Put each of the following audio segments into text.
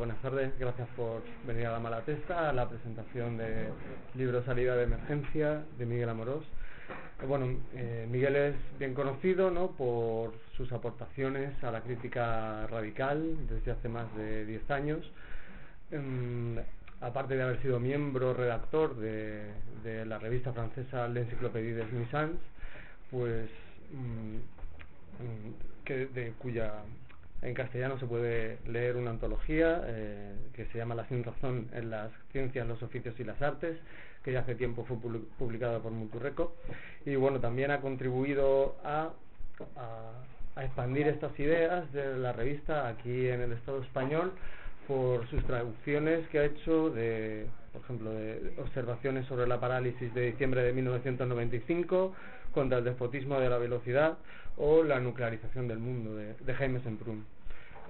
Buenas tardes. Gracias por venir a la Malatesta a la presentación de libro Salida de Emergencia de Miguel Amorós. Bueno, eh, Miguel es bien conocido ¿no? por sus aportaciones a la crítica radical desde hace más de 10 años. Em, aparte de haber sido miembro redactor de, la revista francesa L'Encyclopédie des Nuisances, pues mm, mm, que, de cuya en castellano se puede leer una antología eh, que se llama La sin razón en las ciencias, los oficios y las artes, que ya hace tiempo fue publi- publicada por Muturreco. Y bueno, también ha contribuido a expandir estas ideas de la revista aquí en el Estado español por sus traducciones que ha hecho de, por ejemplo, de observaciones sobre la parálisis de diciembre de 1995, contra el despotismo de la velocidad o la nuclearización del mundo de, de Jaime Semprún.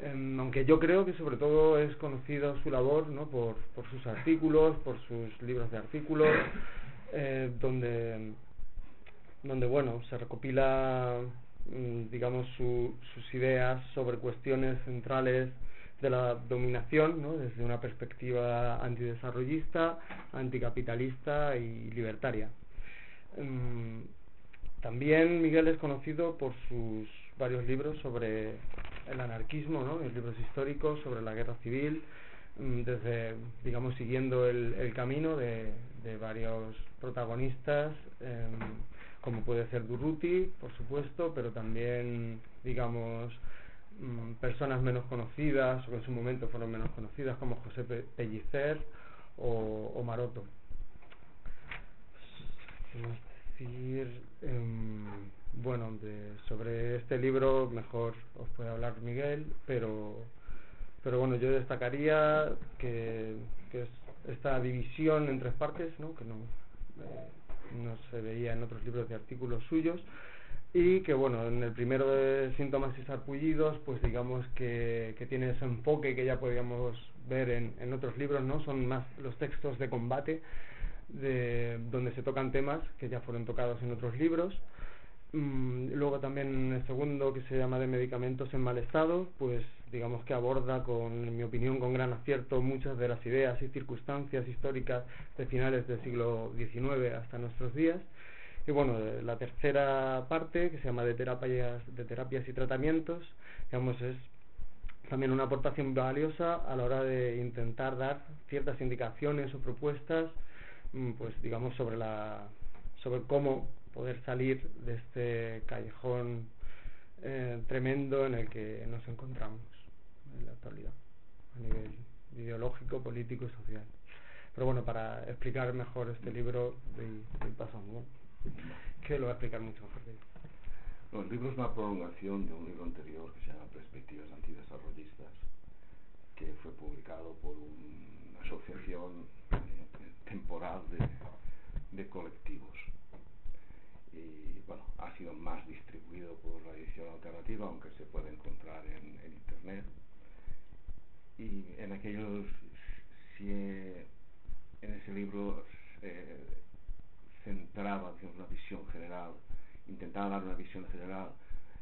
Aunque yo creo que sobre todo es conocido su labor por, sus artículos, por sus libros de artículos, eh, donde, donde bueno, se recopila mm, digamos su- sus ideas sobre cuestiones centrales de la dominación ¿no? desde una perspectiva antidesarrollista, anticapitalista y libertaria. Em, también Miguel es conocido por sus varios libros sobre el anarquismo, ¿no? Los libros históricos sobre la guerra civil, mm, desde, digamos, siguiendo el, el camino de, varios protagonistas, em, como puede ser Durruti, por supuesto, pero también, digamos, mm, personas menos conocidas, o que en su momento fueron menos conocidas, como José Pe- Pellicer o, Maroto. Em, bueno, de, sobre este libro mejor os puede hablar Miguel, pero, pero bueno, yo destacaría que, que es esta división en tres partes, ¿no? que no, eh, no se veía en otros libros de artículos suyos, y que bueno, en el primero de síntomas y sarpullidos, pues digamos que, que tiene ese enfoque que ya podríamos ver en, en otros libros, ¿no? Son más los textos de combate, de, donde se tocan temas que ya fueron tocados en otros libros. Mm, luego también el segundo que se llama de medicamentos en mal estado, pues digamos que aborda con, en mi opinión, con gran acierto muchas de las ideas y circunstancias históricas de finales del siglo XIX hasta nuestros días. Y bueno, eh, la tercera parte, que se llama de terapias, de terapias y tratamientos, digamos, es también una aportación valiosa a la hora de intentar dar ciertas indicaciones o propuestas, mm, pues digamos, sobre la sobre cómo poder salir de este callejón eh, tremendo en el que nos encontramos en la actualidad, a nivel ideológico, político y social. Pero bueno, para explicar mejor este libro, paso a Miguel, que lo va a explicar mucho mejor que yo. El libro es una prolongación de un libro anterior que se llama Perspectivas Antidesarrollistas, que fue publicado por una asociación eh, temporal de, de colectivos. Y bueno, ha sido más distribuido por la edición alternativa, aunque se puede encontrar en, internet. Y en aquellos, si en ese libro eh, centraba digamos, una visión general, intentaba dar una visión general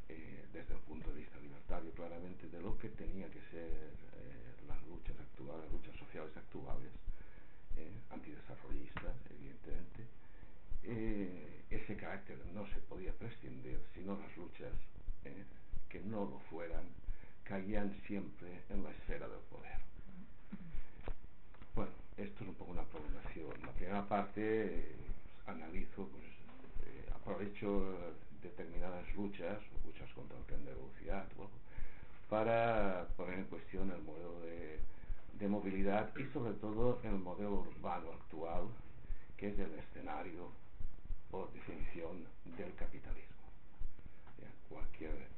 eh, desde el punto de vista libertario, claramente, de lo que tenía que ser eh, las luchas actuales, las luchas sociales actuales, eh, antidesarrollistas, evidentemente. Ese carácter no se podía prescindir, sino las luchas eh, que no lo fueran caían siempre en la esfera del poder. Bueno, esto es un poco una prolongación. La primera parte eh, analizo, pues, eh, aprovecho determinadas luchas, luchas contra el tren de velocidad, para poner en cuestión el modelo de, de movilidad y sobre todo el modelo urbano actual, que es el escenario, por definición, del capitalismo. Ya, cualquier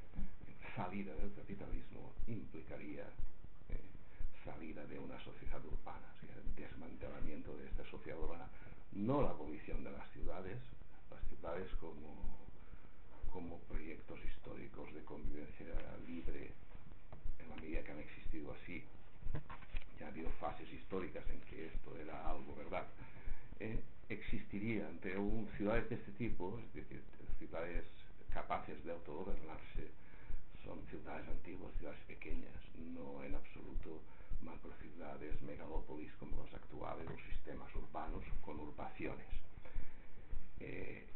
salida del capitalismo implicaría eh, vida de una sociedad urbana, el desmantelamiento de esta sociedad urbana, no la abolición de las ciudades, las ciudades como, como proyectos históricos de convivencia libre, en la medida que han existido así, ya ha habido fases históricas en que esto era algo verdad, eh, existirían, pero ciudades de este tipo, es decir, ciudades capaces de autogobernarse, son ciudades antiguas, ciudades pequeñas, no en absoluto macrociudades, megalópolis como las actuales, o sistemas urbanos, conurbaciones. Eh,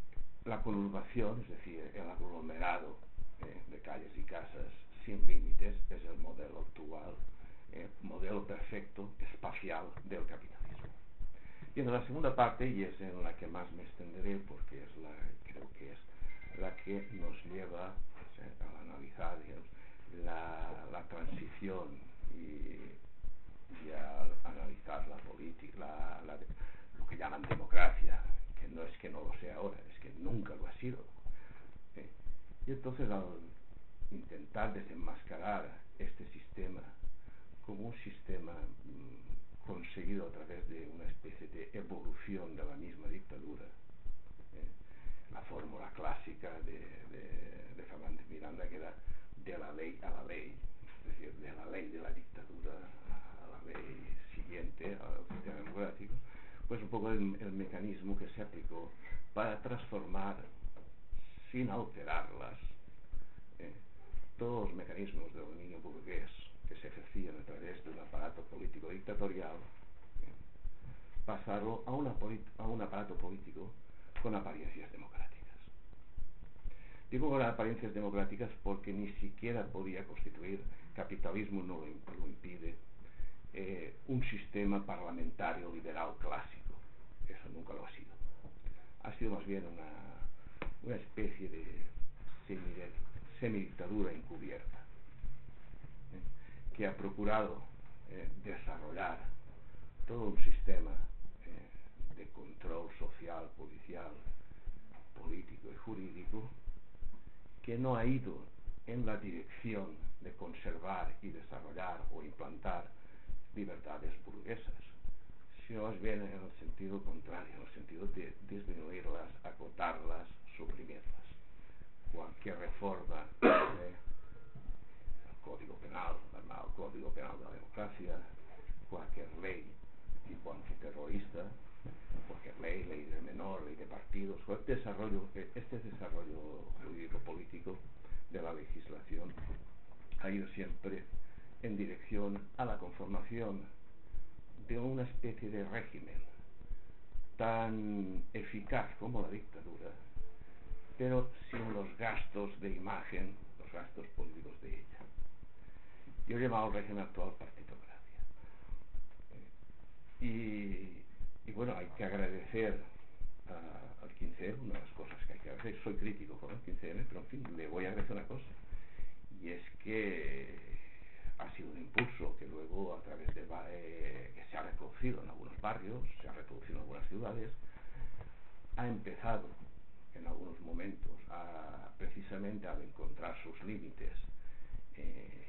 la conurbación, es decir, el aglomerado eh, de calles y casas sin límites, es el modelo actual, eh, modelo perfecto, espacial del capitalismo. Y en la segunda parte, y es en la que más me extenderé, porque es la, creo que es la que nos lleva pues, a analizar la, la transición y y al analizar la política, lo que llaman democracia, que no es que no lo sea ahora, es que nunca lo ha sido. Y entonces al intentar desenmascarar este sistema como un sistema mm, conseguido a través de una especie de evolución de la misma dictadura, la fórmula clásica de, de, de Fernández Miranda que era de la ley a la ley, es decir, de la ley de la dictadura siguiente al sistema democrático, pues un poco el, mecanismo que se aplicó para transformar, sin alterarlas, eh, todos los mecanismos de dominio burgués que se ejercían a través de un aparato político dictatorial, pasarlo a, un aparato político con apariencias democráticas. Digo con apariencias democráticas porque ni siquiera podía constituir, capitalismo no lo impide, eh, un sistema parlamentario liberal clásico. Eso nunca lo ha sido. Ha sido más bien una, una especie de semidictadura encubierta. Que ha procurado eh, desarrollar todo un sistema de control social, policial, político y jurídico que no ha ido en la dirección de conservar y desarrollar o implantar libertades burguesas, sino más bien en el sentido contrario, en el sentido de disminuirlas, acotarlas, suprimirlas. Cualquier reforma del Código Penal, el Código Penal de la Democracia, cualquier ley tipo antiterrorista, cualquier ley, ley de menor, ley de partidos, desarrollo, este desarrollo jurídico político de la legislación ha ido siempre en dirección a la conformación de una especie de régimen tan eficaz como la dictadura, pero sin los gastos de imagen, los gastos políticos de ella. Yo he llamado al régimen actual partitocracia. Y, y, bueno, hay que agradecer al 15 una de las cosas que hay que agradecer. Soy crítico con el 15M, pero en fin, le voy a agradecer una cosa. Y es que ha sido un impulso que luego a través de eh, que se ha reproducido en algunos barrios, se ha reproducido en algunas ciudades, ha empezado en algunos momentos a, precisamente al encontrar sus límites, eh,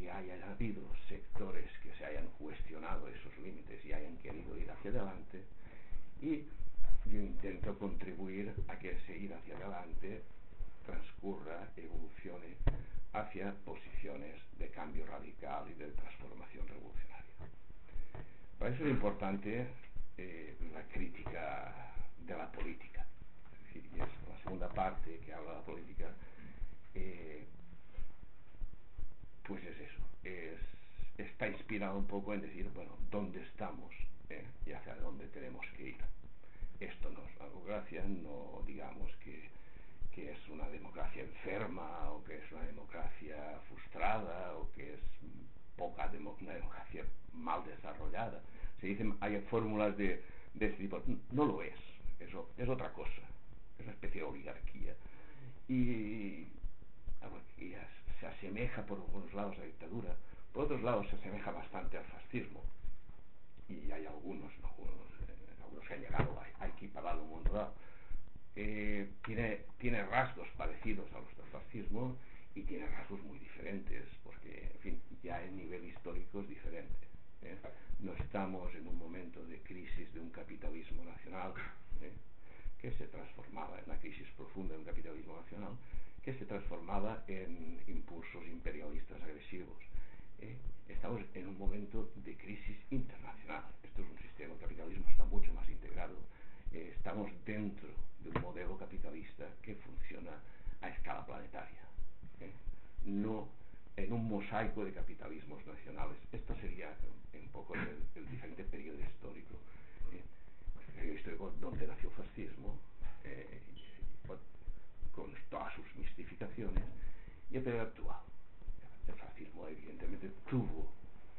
que haya habido sectores que se hayan cuestionado esos límites y hayan querido ir hacia adelante, y yo intento contribuir a que ese ir hacia adelante transcurra, evolucione hacia posiciones de cambio radical y de transformación revolucionaria. Para eso es importante eh, la crítica de la política. Es decir, y es la segunda parte que habla de la política, eh, es está inspirado un poco en decir, bueno, ¿dónde estamos eh? y hacia dónde tenemos que ir? Esto no es democracia, no digamos que que es una democracia enferma o que es una democracia frustrada o que es poca una democracia mal desarrollada. Se dicen, hay fórmulas de, de este tipo. No lo es, eso es otra cosa, es una especie de oligarquía. Y se asemeja por algunos lados a la dictadura, por otros lados se asemeja bastante al fascismo. Y hay algunos, algunos, eh, algunos que han llegado a, a equipararlo un momento eh, tiene, tiene rasgos parecidos a los del fascismo y tiene rasgos muy diferentes, porque, en fin, ya el nivel histórico es diferente. ¿eh? estamos en un momento de crisis de un capitalismo nacional ¿eh? que se transformaba en una crisis profunda de un capitalismo nacional que se transformaba en impulsos imperialistas agresivos. ¿eh? Estamos en un momento de crisis internacional. Esto es un sistema, el capitalismo está mucho más integrado. Eh, estamos dentro de un modelo capitalista que funciona a escala planetaria. No en un mosaico de capitalismos nacionales. Esto sería un poco el, diferente periodo histórico. Eh, el periodo histórico donde nació el fascismo, eh, con todas sus mistificaciones, y el periodo actual. El fascismo evidentemente tuvo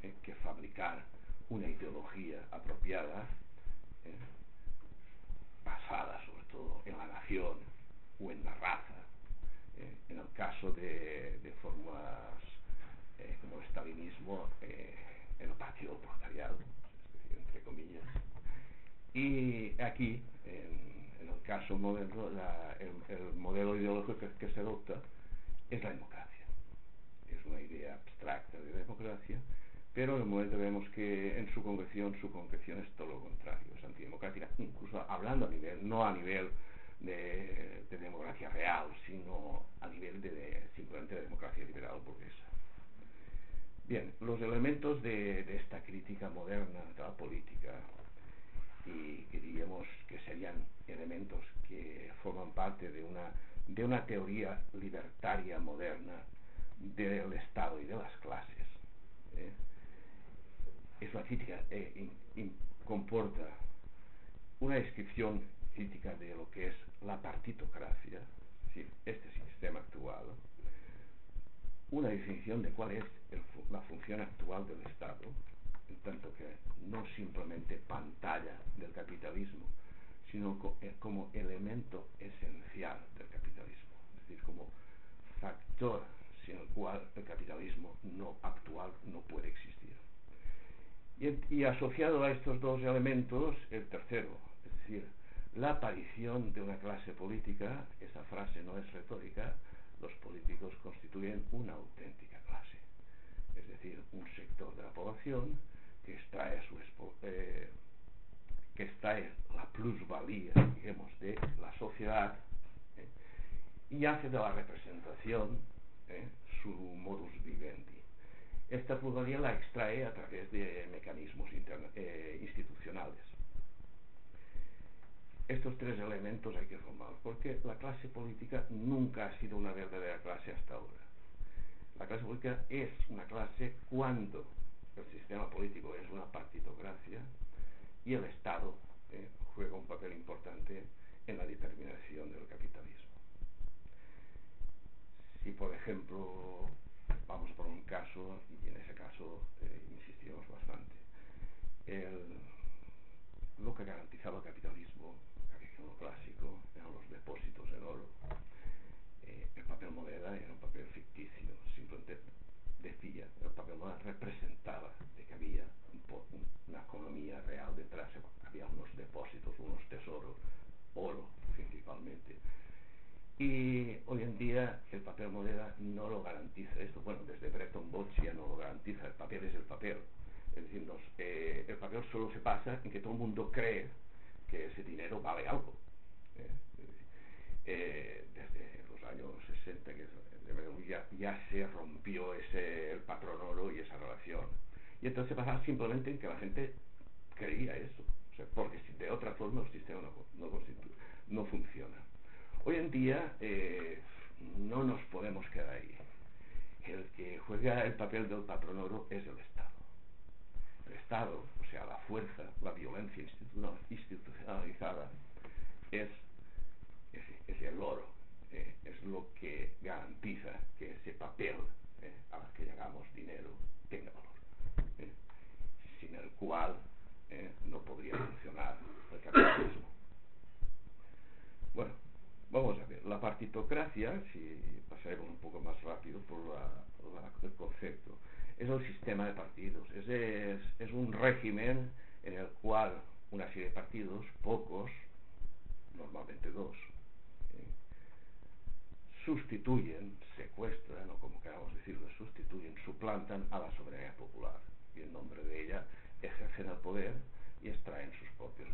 eh, que fabricar una ideología apropiada, basada sobre todo en la nación o en la raza, en el caso de, de formas eh, como el estalinismo eh, en el partido proletariado, entre comillas. Y aquí, en, caso moderno, la, el, modelo ideológico que, se adopta es la democracia. Es una idea abstracta de democracia, pero en el momento vemos que en su concreción, su concreción es todo lo contrario, es antidemocrática, incluso hablando a nivel, no a nivel de, democracia real, sino a nivel de, simplemente de democracia liberal burguesa. Bien, los elementos de, esta crítica moderna de la política y que diríamos que serían elementos que forman parte de una, de una teoría libertaria moderna del Estado y de las clases. ¿eh? Es una crítica, eh, comporta una descripción crítica de lo que es la partitocracia, este sistema actual, una definición de cuál es la función actual del Estado, en tanto que no simplemente pantalla del capitalismo, sino eh, como elemento esencial del capitalismo, es decir, como factor sin el cual el capitalismo no actual no puede existir. Y, y asociado a estos dos elementos, el tercero, es decir, la aparición de una clase política, esa frase no es retórica, los políticos constituyen una auténtica clase, es decir, un sector de la población que extrae, su eh, que la plusvalía, digamos, de la sociedad ¿eh? y hace de la representación ¿eh? su modus vivendi. Esta plusvalía la extrae a través de mecanismos institucionales estos tres elementos hay que formarlos, porque la clase política nunca ha sido una verdadera clase hasta ahora. La clase política es una clase cuando el sistema político es una partitocracia y el Estado eh, juega un papel importante en la determinación del capitalismo. Si, por ejemplo, vamos por un caso, y en ese caso eh, insistimos bastante, lo que garantizaba el capitalismo clásico eran los depósitos en oro. Eh, el papel moneda era un papel ficticio, simplemente decía, el papel moneda representaba de que había una economía real detrás, había unos depósitos, unos tesoros, oro principalmente. Y hoy en día el papel moneda no lo garantiza esto. Bueno, desde Bretton Woods ya no lo garantiza, el papel es el papel. Es decir, eh, el papel solo se pasa en que todo el mundo cree que ese dinero vale algo. ¿eh? Eh, desde los años 60 que ya, ya se rompió ese el patrón oro y esa relación. Y entonces pasaba simplemente en que la gente creía eso, porque de otra forma el sistema no, no, funciona. Hoy en día eh, no nos podemos quedar ahí. El que juega el papel del patrón oro es el Estado. El Estado, o sea, la fuerza, la violencia institucionalizada, es, es, el oro, eh, es lo que garantiza que ese papel eh, al que llegamos dinero tenga valor, eh, sin el cual no podría funcionar el capitalismo. Bueno, vamos a ver, la partitocracia, si pasaremos un poco más rápido por el concepto, es el sistema de partidos, es, es, un régimen en el cual una serie de partidos, pocos, normalmente dos, ¿eh? sustituyen, secuestran o como queramos decirlo, sustituyen, suplantan a la soberanía popular y en nombre de ella ejercen el poder y extraen sus propios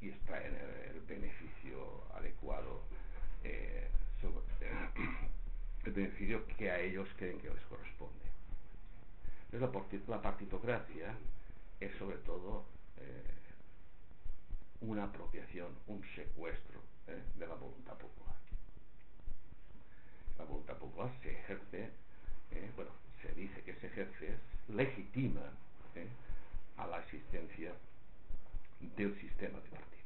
y extraen el, beneficio adecuado eh, el beneficio que a ellos creen que les corresponde. Entonces la, partitocracia es sobre todo eh, una apropiación, un secuestro eh, de la voluntad popular. La voluntad popular se ejerce, bueno, se dice que se ejerce, legitima a la existencia del sistema de partidos.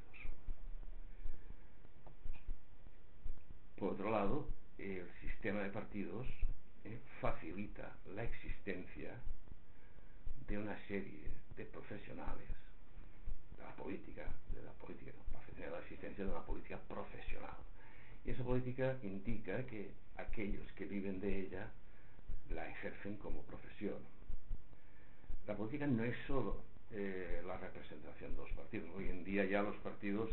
Por otro lado, el sistema de partidos eh, facilita la existencia de una serie de profesionales de la política, de la política, la existencia de una política profesional. Y esa política indica que aquellos que viven de ella la ejercen como profesión. La política no es solo eh, la representación de los partidos. Hoy en día ya los partidos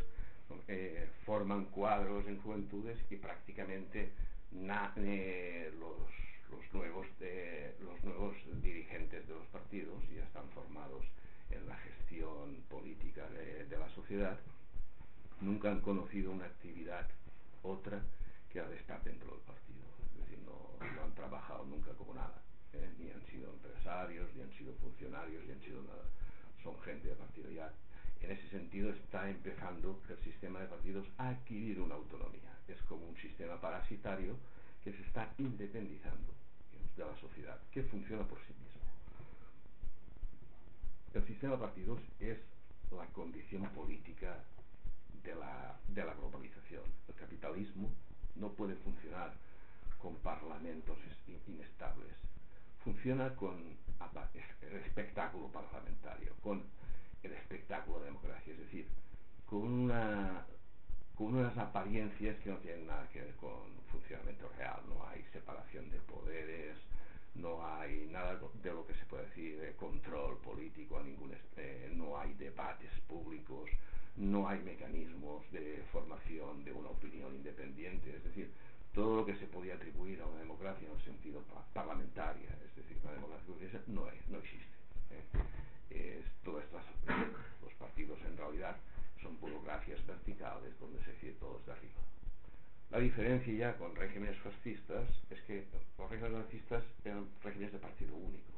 eh, forman cuadros en juventudes y prácticamente eh, los, nuevos los nuevos dirigentes de los partidos ya están formados en la gestión política de, la sociedad. Nunca han conocido una actividad otra que la de estar dentro del partido. Es decir, no, han trabajado nunca como nada. Ni han sido empresarios, ni han sido funcionarios, ni han sido nada son gente de partido. En ese sentido está empezando el sistema de partidos a adquirir una autonomía. Es como un sistema parasitario que se está independizando de la sociedad, que funciona por sí mismo. El sistema de partidos es la condición política de la, de la globalización. El capitalismo no puede funcionar con parlamentos inestables. Funciona con el espectáculo parlamentario, con el espectáculo de democracia, es decir, con, una, con unas apariencias que no tienen nada que ver con funcionamiento real, no hay separación de poderes, no hay nada de lo que se puede decir de control político, ningún, eh, no hay debates públicos, no hay mecanismos de formación de una opinión independiente, es decir, todo lo que se podía atribuir a una democracia en un sentido parlamentaria, es decir, una democracia no, no existe. ¿eh? los partidos en realidad son burocracias verticales donde se decide todo desde arriba. La diferencia ya con regímenes fascistas es que los regímenes fascistas eran regímenes de partido único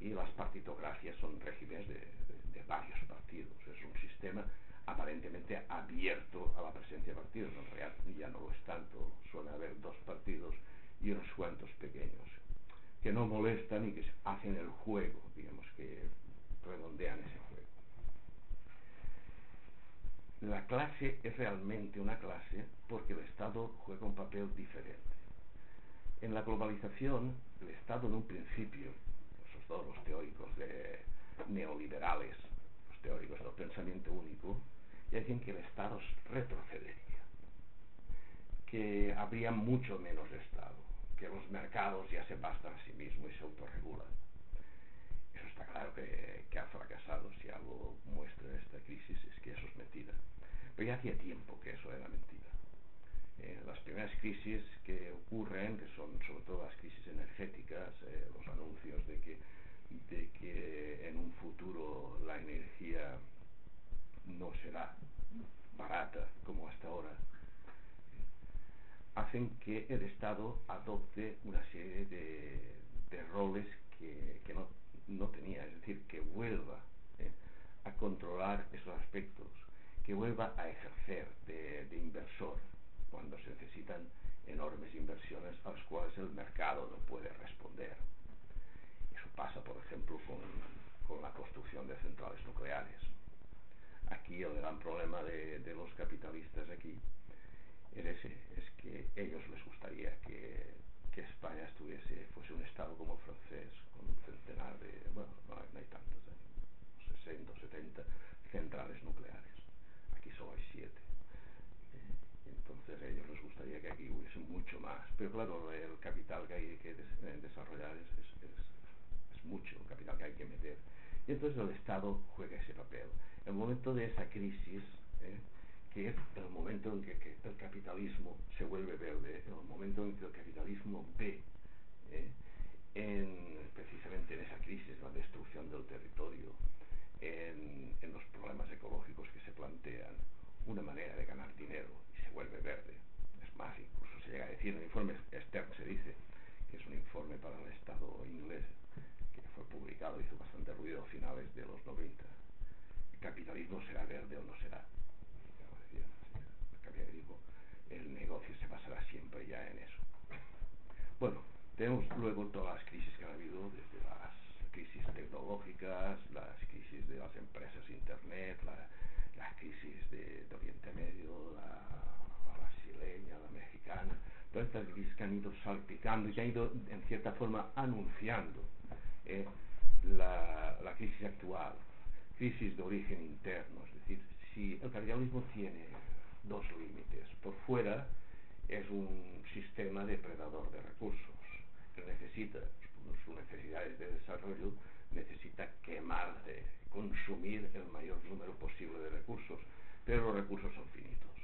y las partitocracias son regímenes de, de varios partidos. Es un sistema aparentemente abierto a la presencia de partidos. En realidad ya no lo es tanto. Suele haber dos partidos y unos cuantos pequeños que no molestan y que hacen el juego, digamos, que redondean ese juego. La clase es realmente una clase porque el Estado juega un papel diferente. En la globalización, el Estado en un principio, esos todos los teóricos de neoliberales, los teóricos del pensamiento único, y decían que el Estado retrocedería, que habría mucho menos Estado, que los mercados ya se bastan a sí mismos y se autorregulan. Eso está claro que, ha fracasado. Si algo muestra esta crisis es que eso es mentira. Pero ya hacía tiempo que eso era mentira. Eh, las primeras crisis que ocurren, que son sobre todo las crisis energéticas, eh, los anuncios de que, de que en un futuro la energía no será barata como hasta ahora, hacen que el Estado adopte una serie de, roles que, no, tenía, es decir, que vuelva ¿eh? a controlar esos aspectos, que vuelva a ejercer de, inversor cuando se necesitan enormes inversiones a las cuales el mercado no puede responder. Eso pasa, por ejemplo, con la construcción de centrales nucleares aquí el gran problema de, los capitalistas aquí es es que ellos les gustaría que, España estuviese, fuese un estado como el francés, con un centenar de, bueno, no hay, tantos, 60 o 70 centrales nucleares. Aquí solo hay 7. Eh, entonces a ellos les gustaría que aquí hubiese mucho más. Pero claro, el capital que hay que desarrollar es, es, es mucho, el capital que hay que meter. Y entonces el Estado juega ese papel el momento de esa crisis, ¿eh? que es el momento en que, el capitalismo se vuelve verde, el momento en que el capitalismo ve, ¿eh? en, precisamente en esa crisis, la destrucción del territorio, en, en los problemas ecológicos que se plantean una manera de ganar dinero y se vuelve verde. Es más, incluso se llega a decir en el informe Stern se dice que es un informe para el Estado inglés que fue publicado, hizo bastante ruido a finales de los 90. ¿El capitalismo será verde o no será? El capitalismo, el negocio se basará siempre ya en eso. Bueno, tenemos luego todas las crisis que han habido, desde las crisis tecnológicas, las crisis de las empresas Internet, la, la crisis de, Oriente Medio, la, brasileña, la mexicana, todas estas crisis que han ido salpicando y han ido, en cierta forma, anunciando eh, la, la crisis actual, crisis de origen interno, es decir, si el capitalismo tiene dos límites, por fuera es un sistema depredador de recursos, que necesita, sus necesidades de desarrollo, necesita quemarse, consumir el mayor número posible de recursos, pero los recursos son finitos.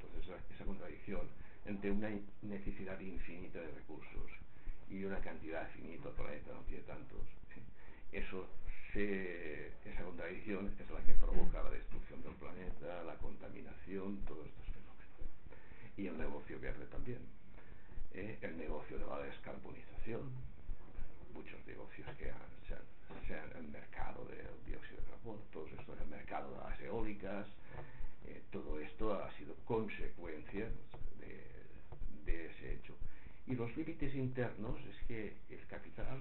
Entonces, esa, contradicción entre una necesidad infinita de recursos y una cantidad finita, el planeta no tiene tantos, eso se, esa contradicción es la que provoca la destrucción del planeta, la contaminación, todos estos fenómenos. Y el negocio verde también. Eh, el negocio de la descarbonización, muchos negocios que han, se, han, se han el mercado del dióxido de carbono, todo esto el mercado de las eólicas, eh, todo esto ha sido consecuencia de, de ese hecho. Y los límites internos es que el capital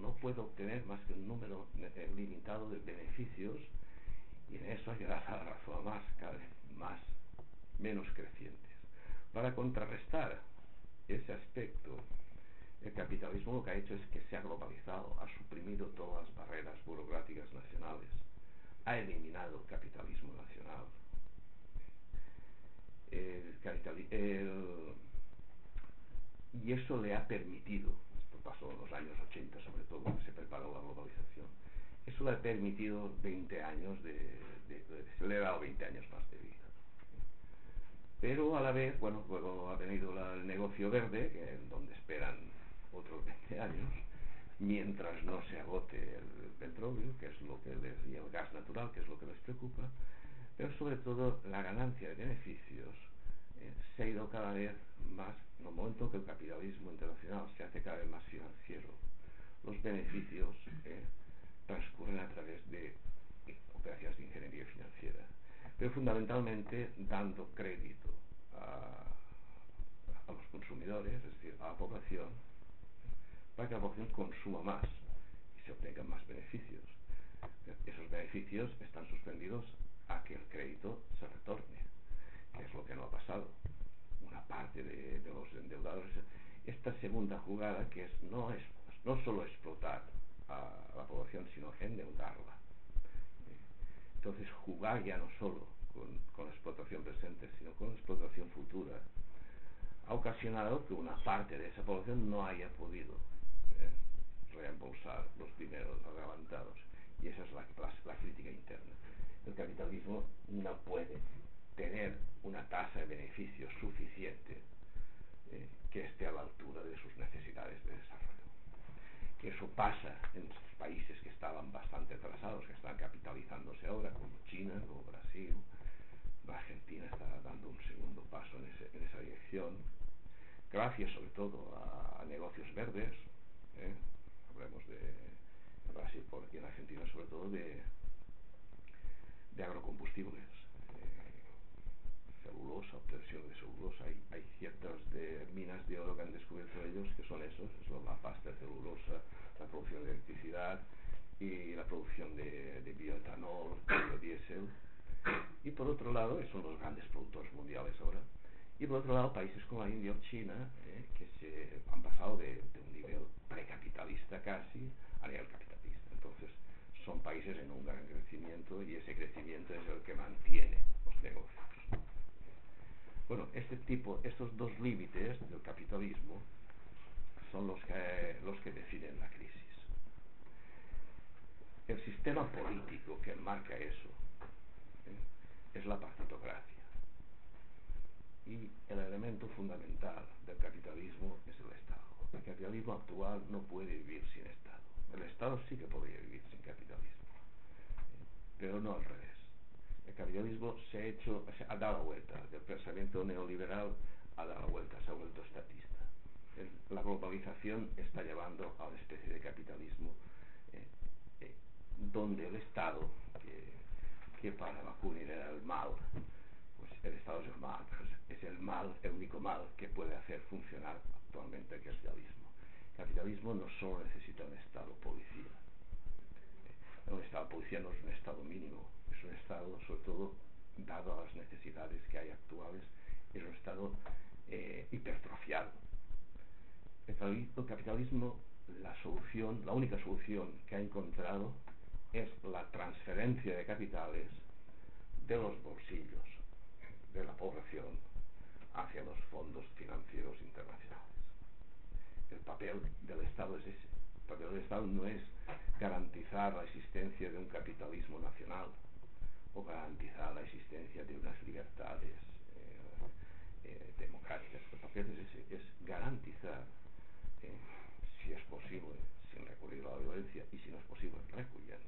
no puede obtener más que un número limitado de beneficios y en eso hay a más, cada vez más, menos crecientes. Para contrarrestar ese aspecto, el capitalismo lo que ha hecho es que se ha globalizado, ha suprimido todas las barreras burocráticas nacionales, ha eliminado el capitalismo nacional. Y eso le ha permitido pasó en los años 80 sobre todo cuando se preparó la globalización. Eso le ha permitido 20 años de, de, de, se le ha dado 20 años más de vida. Pero a la vez bueno luego ha venido la, el negocio verde que, donde esperan otros 20 años mientras no se agote el petróleo que es lo que les y el gas natural que es lo que les preocupa pero sobre todo la ganancia de beneficios se ha ido cada vez más en el momento que el capitalismo internacional se hace cada vez más financiero, los beneficios eh, transcurren a través de operaciones de ingeniería financiera, pero fundamentalmente dando crédito a, a los consumidores, es decir, a la población, para que la población consuma más y se obtengan más beneficios. Esos beneficios están suspendidos a que el crédito se retorne, que es lo que no ha pasado. Una parte de, los endeudados esta segunda jugada que es no es no solo explotar a la población sino endeudarla. Entonces jugar ya no solo con, con la explotación presente sino con la explotación futura ha ocasionado que una parte de esa población no haya podido eh, reembolsar los dineros levantados y esa es la, la, la crítica interna. El capitalismo no puede tener una tasa de beneficio suficiente eh, que esté a la altura de sus necesidades de desarrollo. Que eso pasa en países que estaban bastante atrasados, que están capitalizándose ahora, como China, como Brasil. La Argentina está dando un segundo paso en, ese, en esa dirección, gracias sobre todo a, a negocios verdes. ¿eh? Hablemos de Brasil, aquí en Argentina, sobre todo de, de agrocombustibles celulosa, obtención de celulosa. Hay, ciertas minas de oro que han descubierto ellos que son esos, es la pasta celulosa, la producción de electricidad y la producción de, de bioetanol, biodiesel. Y por otro lado, son los grandes productores mundiales ahora. Y por otro lado, países como la India o China, eh, que se han pasado de, de un nivel precapitalista casi a nivel capitalista. Entonces, son países en un gran crecimiento y ese crecimiento es el que mantiene los negocios. Bueno, este tipo, estos dos límites del capitalismo son los que, los que definen la crisis. El sistema político que marca eso ¿eh? es la partitocracia. Y el elemento fundamental del capitalismo es el Estado. El capitalismo actual no puede vivir sin Estado. El Estado sí que podría vivir sin capitalismo. pero no al revés. El capitalismo se ha hecho, ha dado la vuelta, del pensamiento neoliberal ha dado la vuelta, se ha vuelto estatista. la globalización está llevando a una especie de capitalismo eh, eh, donde el Estado, que, para Bakunin era el mal, pues el Estado es el mal, pues es el el único mal que puede hacer funcionar actualmente el capitalismo. El capitalismo no solo necesita un Estado policía, un Estado policía no es un Estado mínimo, un Estado, sobre todo, dado a las necesidades que hay actuales, es un Estado eh, hipertrofiado. El capitalismo, la solución, la única solución que ha encontrado es la transferencia de capitales de los bolsillos de la población hacia los fondos financieros internacionales. El papel del Estado. El papel del Estado no es garantizar la existencia de un capitalismo nacional o garantizar la existencia de unas libertades eh, eh, democráticas. El papel es, es garantizar, eh, si es posible, sin recurrir a la violencia y si no es posible, recurriendo.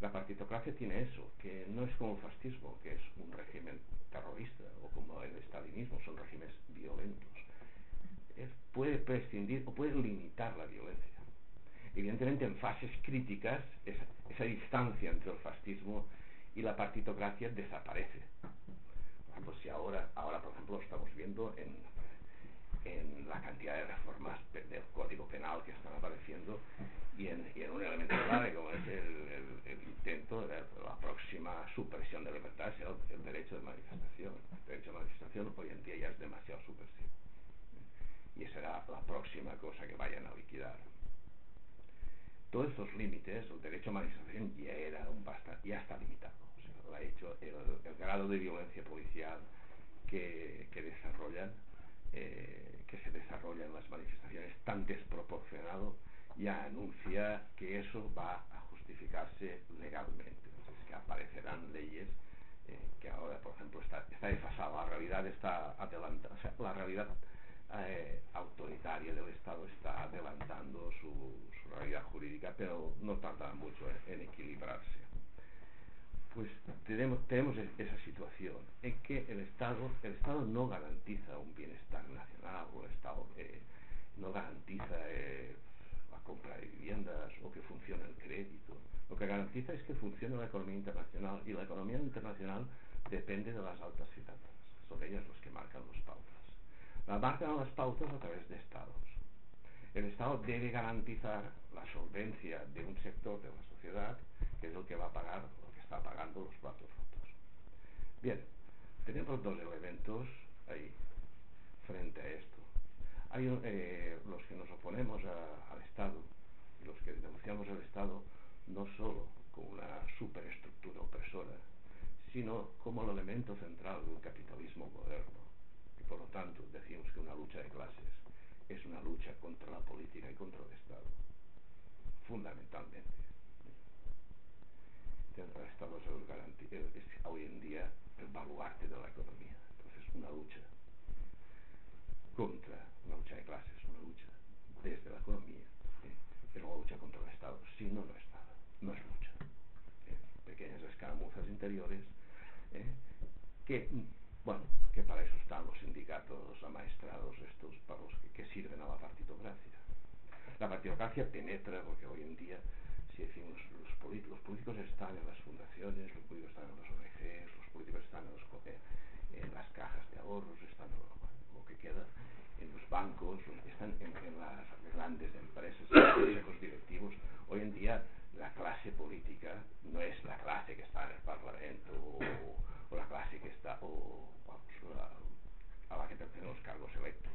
La partitocracia tiene eso, que no es como el fascismo, que es un régimen terrorista, o como el estalinismo, son regímenes violentos. puede prescindir o puede limitar la violencia evidentemente en fases críticas esa, esa, distancia entre el fascismo y la partitocracia desaparece. Por ejemplo, si ahora, ahora por ejemplo, lo estamos viendo en, en la cantidad de reformas del Código Penal que están apareciendo y en, y en un elemento clave como es el, el, intento de la próxima supresión de libertades, el, el derecho de manifestación. El derecho de manifestación hoy en día ya es demasiado supresivo. Y esa será la próxima cosa que vayan a liquidar todos estos límites, el derecho a manifestación ya era un basta, ya está limitado. Lo ha hecho el, el, grado de violencia policial que, que desarrollan, eh, que se desarrollan las manifestaciones tan desproporcionado, ya anuncia que eso va a justificarse legalmente. Entonces, que aparecerán leyes eh, que ahora, por ejemplo, está, está desfasada, la realidad está adelantada, o sea, la realidad eh, autoritaria del Estado está adelantando su, su, realidad jurídica, pero no tarda mucho en, en equilibrarse. Pues tenemos, tenemos, esa situación en que el Estado, el Estado no garantiza un bienestar nacional, o el Estado eh, no garantiza eh, la compra de viviendas o que funcione el crédito. Lo que garantiza es que funcione la economía internacional y la economía internacional depende de las altas finanzas. Son ellas los que marcan los pautas. La marcan las pautas a través de estados. El Estado debe garantizar la solvencia de un sector de la sociedad, que es el que va a pagar está pagando los platos rotos. Bien, tenemos dos elementos ahí frente a esto. Hay eh, los que nos oponemos al Estado y los que denunciamos al Estado no solo como una superestructura opresora, sino como el elemento central del capitalismo moderno por lo tanto decimos que una lucha de clases es una lucha contra la política y contra el Estado, fundamentalmente. El Estado es, es hoy en día el baluarte de la economía, entonces una lucha contra, una lucha de clases, una lucha desde la economía, ¿eh? es una lucha contra el Estado, si no, no es nada, no es lucha. ¿eh? Pequeñas escaramuzas interiores ¿eh? que bueno, que para eso están los sindicatos amaestrados estos, para los que, que sirven a la partitocracia. La partitocracia penetra porque hoy en día, si decimos los, los políticos están en las fundaciones, los políticos están en las ONGs, los políticos están en, los, en las cajas de ahorros, están en lo, que queda en los bancos, están en, las grandes empresas, en los directivos. Hoy en día la clase política no es la clase que está en el Parlamento o, la clase que está o, vamos, a, a la que pertenecen los cargos electos.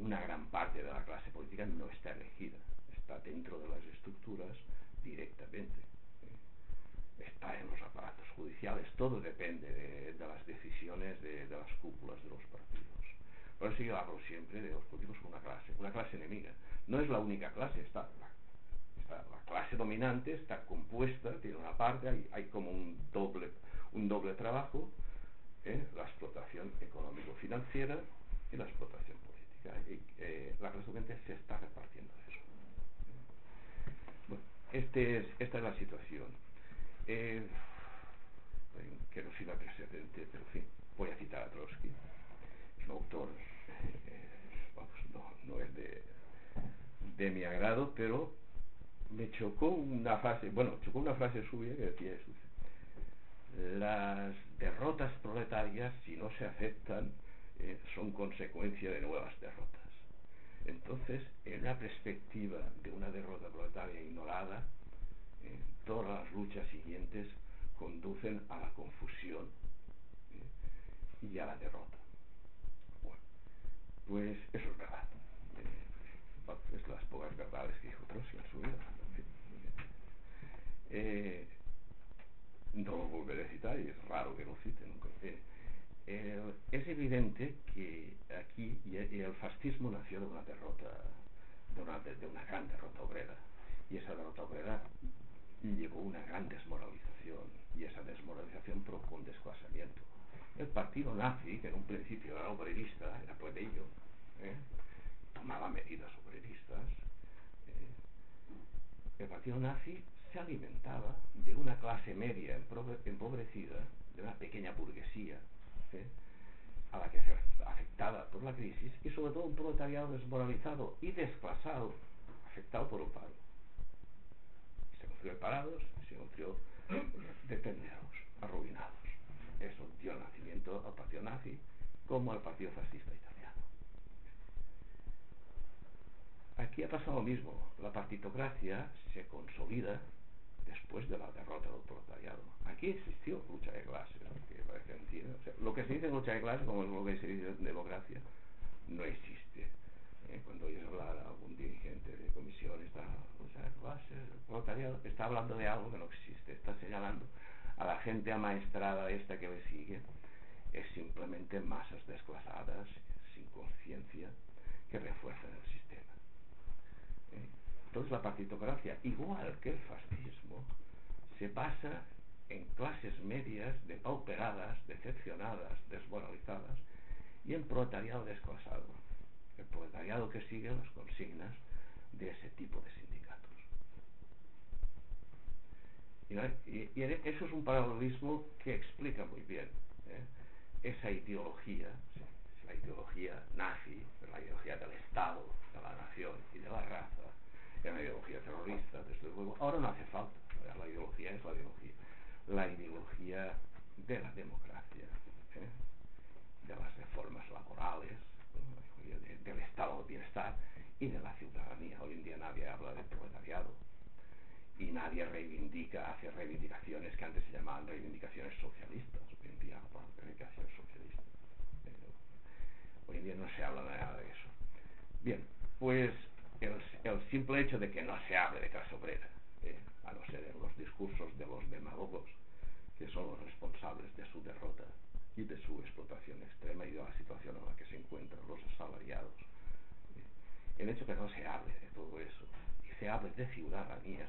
Una gran parte de la clase política no está elegida, está dentro de las estructuras directamente. ¿eh? Está en los aparatos judiciales, todo depende de, de las decisiones de, de las cúpulas de los partidos. Por eso yo hablo siempre de los políticos como una clase, una clase enemiga. No es la única clase, está la la, la clase dominante está compuesta, tiene una parte, hay, hay como un doble, un doble trabajo, ¿eh? la explotación económico-financiera y la explotación política. Y, eh, la clase dominante se está repartiendo este es, esta es la situación. eh, que no siga precedente, pero en fin, voy a citar a Trotsky, es un autor, eh, vamos, no, no es de, de mi agrado, pero me chocó una frase, bueno, chocó una frase suya que decía eso. Las derrotas proletarias, si no se aceptan, eh, son consecuencia de nuevas derrotas. Entonces, en una perspectiva de una derrota proletaria ignorada, eh, todas las luchas siguientes conducen a la confusión eh, y a la derrota. Bueno, pues eso es verdad. Eh, es las pocas verdades que dijo Trotsky en su vida. Eh, no lo volveré a citar y es raro que lo cite nunca. Eh, es evidente que aquí y, el fascismo nació de una derrota, de una, de una gran derrota obrera. Y esa derrota obrera llevó una gran desmoralización y esa desmoralización provocó un desclasamiento. El partido nazi, que en un principio era obrerista, era plebeyo, ¿eh? tomaba medidas obreristas, ¿eh? el partido nazi se alimentaba de una clase media empobrecida, de una pequeña burguesía, a la que se afectada por la crisis, y sobre todo un proletariado desmoralizado y desclasado, afectado por un paro se construyó parados, se construyó dependidos, arruinados. Eso dio nacimiento al partido nazi como al partido fascista italiano. Aquí ha pasado lo mismo. La partitocracia se consolida después de la derrota del proletariado. Aquí existió lucha de clases, lo que se dice lucha de clases, como lo que se dice democracia, no existe. Eh, cuando oyes hablar a algún dirigente de comisión, está, está hablando de algo que no existe, está señalando a la gente amaestrada esta que le sigue, es simplemente masas desclasadas, sin conciencia, que refuerzan el sistema. Eh, entonces la partitocracia, igual que el fascismo, se basa en clases medias depauperadas, decepcionadas, desmoralizadas y en proletariado desclasado el proletariado que sigue las consignas de ese tipo de sindicatos. Y, eso es un paralelismo que explica muy bien ¿eh? esa ideología, la ideología nazi, la ideología del Estado, de la nación y de la raza, era una ideología terrorista, desde luego. Ahora no hace falta, la ideología es la ideología, la ideología de la democracia, ¿eh? de las reformas laborales, del estado de bienestar y de la ciudadanía. Hoy en día nadie habla del proletariado y nadie reivindica, hace reivindicaciones que antes se llamaban reivindicaciones socialistas. Hoy en día reivindicaciones socialistas. Eh, hoy en día no se habla nada de eso. Bien, pues el, simple hecho de que no se hable de clase obrera, eh, a no ser en los discursos de los demagogos, que son los responsables de su derrota, y de su explotación extrema y de la situación en la que se encuentran los asalariados. El hecho que no se hable de todo eso y se hable de ciudadanía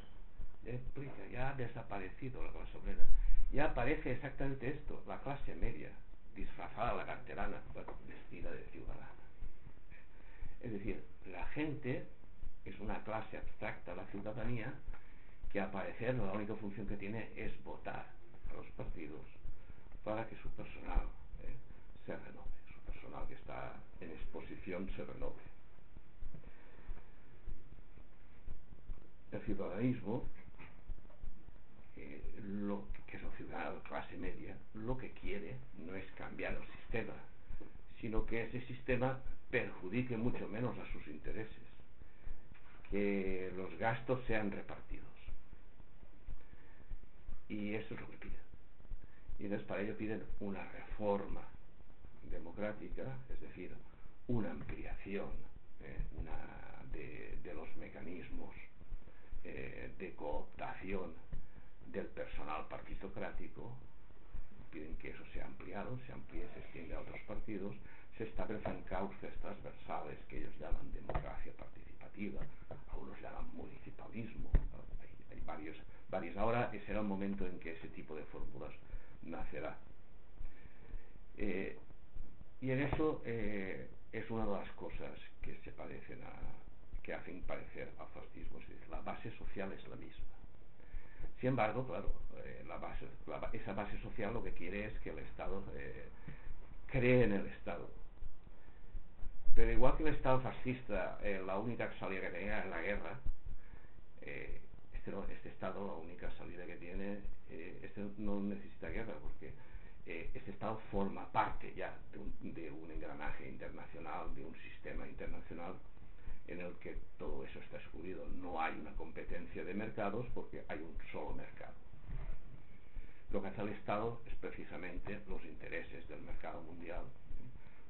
ya explica, ya ha desaparecido la clase obrera, ya aparece exactamente esto, la clase media, disfrazada la carterana, vestida de ciudadana. Es decir, la gente es una clase abstracta, la ciudadanía, que aparecer la única función que tiene es votar a los partidos para que su personal eh, se renove, su personal que está en exposición se renove. El ciudadanismo, eh, que es un ciudadano clase media, lo que quiere no es cambiar el sistema, sino que ese sistema perjudique mucho menos a sus intereses, que los gastos sean repartidos. Y eso es lo que pide. Y entonces para ello piden una reforma democrática, es decir, una ampliación eh, de, los mecanismos eh, de cooptación del personal partitocrático, piden que eso sea ampliado, se amplíe, se extienda a otros partidos, se establecen cauces transversales que ellos llaman democracia participativa, algunos llaman municipalismo, hay, varios, varios. Ahora será el momento en que ese tipo de fórmulas nacerá. Eh, y en eso eh, es una de las cosas que se parecen a, que hacen parecer al fascismo, la base social es la misma. Sin embargo, claro, eh, esa base social lo que quiere es que el Estado cree en el Estado. Pero igual que el Estado fascista, eh, la única salida que tenía es la guerra, eh, este, este, Estado, la única salida que tiene, este no necesita guerra, porque este Estado forma parte ya de un engranaje internacional, de un sistema internacional en el que todo eso está excluido. No hay una competencia de mercados porque hay un solo mercado. Lo que hace el Estado es precisamente los intereses del mercado mundial,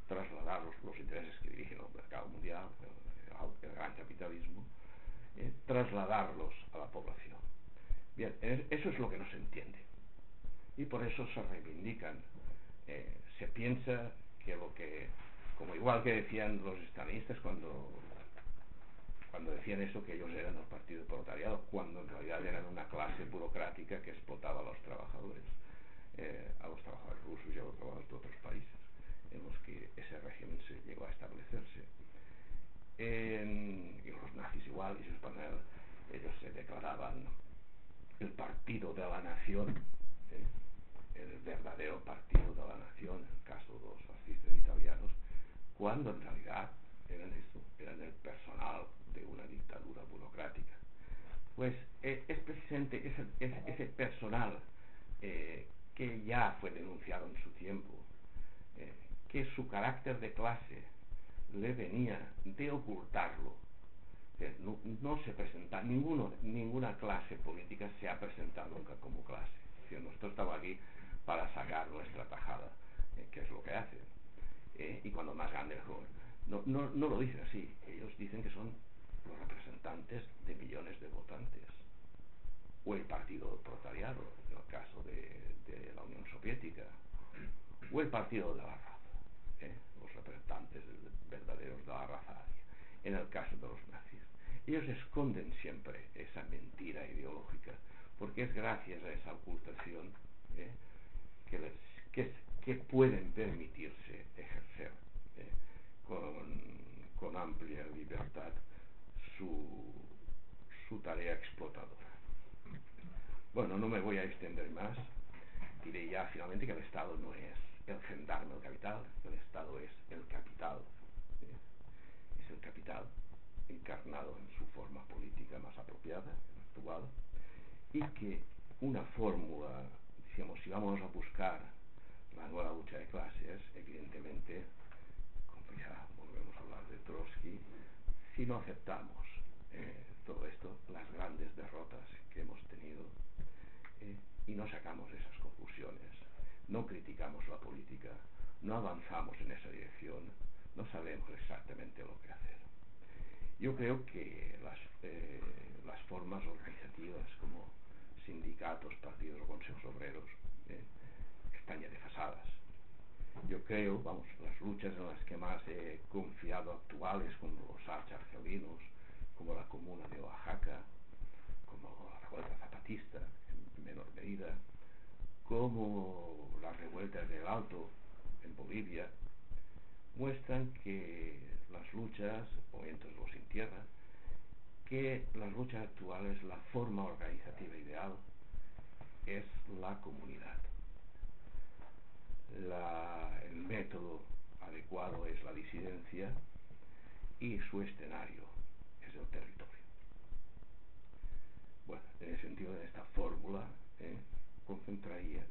trasladar los, intereses que dirigen al mercado mundial, el, gran capitalismo, eh, trasladarlos a la población. Bien, eso es lo que no se entiende. Y por eso se reivindican. Eh, se piensa que lo que, como igual que decían los estalinistas cuando cuando decían eso que ellos eran el partido proletariado, cuando en realidad eran una clase burocrática que explotaba a los trabajadores, eh, a los trabajadores rusos y a los trabajadores de otros países en los que ese régimen se llegó a establecerse. y los nazis igual, y sus ellos se declaraban el partido de la nación, ¿eh? el verdadero partido de la nación, en el caso de los fascistas italianos, cuando en realidad eran eso, eran el personal de una dictadura burocrática. Pues eh, es precisamente ese, ese, personal eh, que ya fue denunciado en su tiempo, eh, que su carácter de clase le venía de ocultarlo. No, se presenta, ninguno, ninguna clase política se ha presentado nunca como clase. nosotros estamos aquí para sacar nuestra tajada, que es lo que hacen. y cuando más grande el no, no, no lo dicen así, ellos dicen que son los representantes de millones de votantes, o el partido proletariado, en el caso de, la Unión Soviética, o el partido de la ¿eh? Representantes verdaderos de la raza aria, en el caso de los nazis. Ellos esconden siempre esa mentira ideológica, porque es gracias a esa ocultación ¿eh? que, les, que, que, pueden permitirse ejercer ¿eh? con, con amplia libertad su, tarea explotadora. Bueno, no me voy a extender más. Diré ya finalmente que el Estado no es el gendarme del capital, el Estado es el capital. Es el capital encarnado en su forma política más apropiada, actual, y que una fórmula, decíamos, si vamos a buscar la nueva lucha de clases, evidentemente, como ya volvemos a hablar de Trotsky, si no aceptamos eh, todo esto, las grandes derrotas que hemos tenido, eh, y no sacamos esas conclusiones, no criticamos la política, no avanzamos en esa dirección, no sabemos exactamente lo que hacer. Yo creo que las, eh, formas organizativas como sindicatos, partidos o consejos obreros están ya desfasadas yo creo, vamos, las luchas en las que más he confiado actuales, como los archangelinos, como la comuna de Oaxaca, como la revuelta zapatista, en menor medida, como las revueltas del Alto, en Bolivia, muestran que las luchas, movimientos los sin tierra, que las luchas actuales, la forma organizativa ideal, es la comunidad el método adecuado es la disidencia y su escenario es el territorio. Bueno, en ese sentido, en esta fórmula eh, concentraría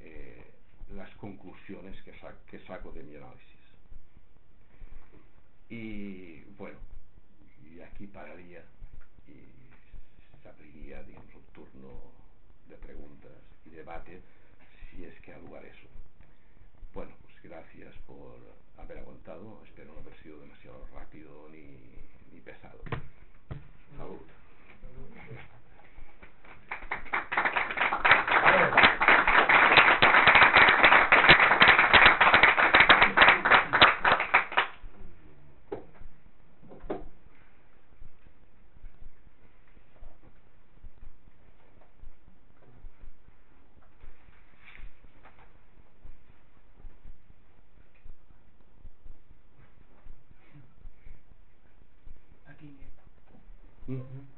eh, las conclusiones que, que saco de mi análisis. Y bueno, y aquí pararía y se abriría digamos, un turno de preguntas y debate si es que ha lugar eso. Bueno, pues gracias por haber aguantado. Espero no haber sido demasiado rápido ni, ni pesado. Salud.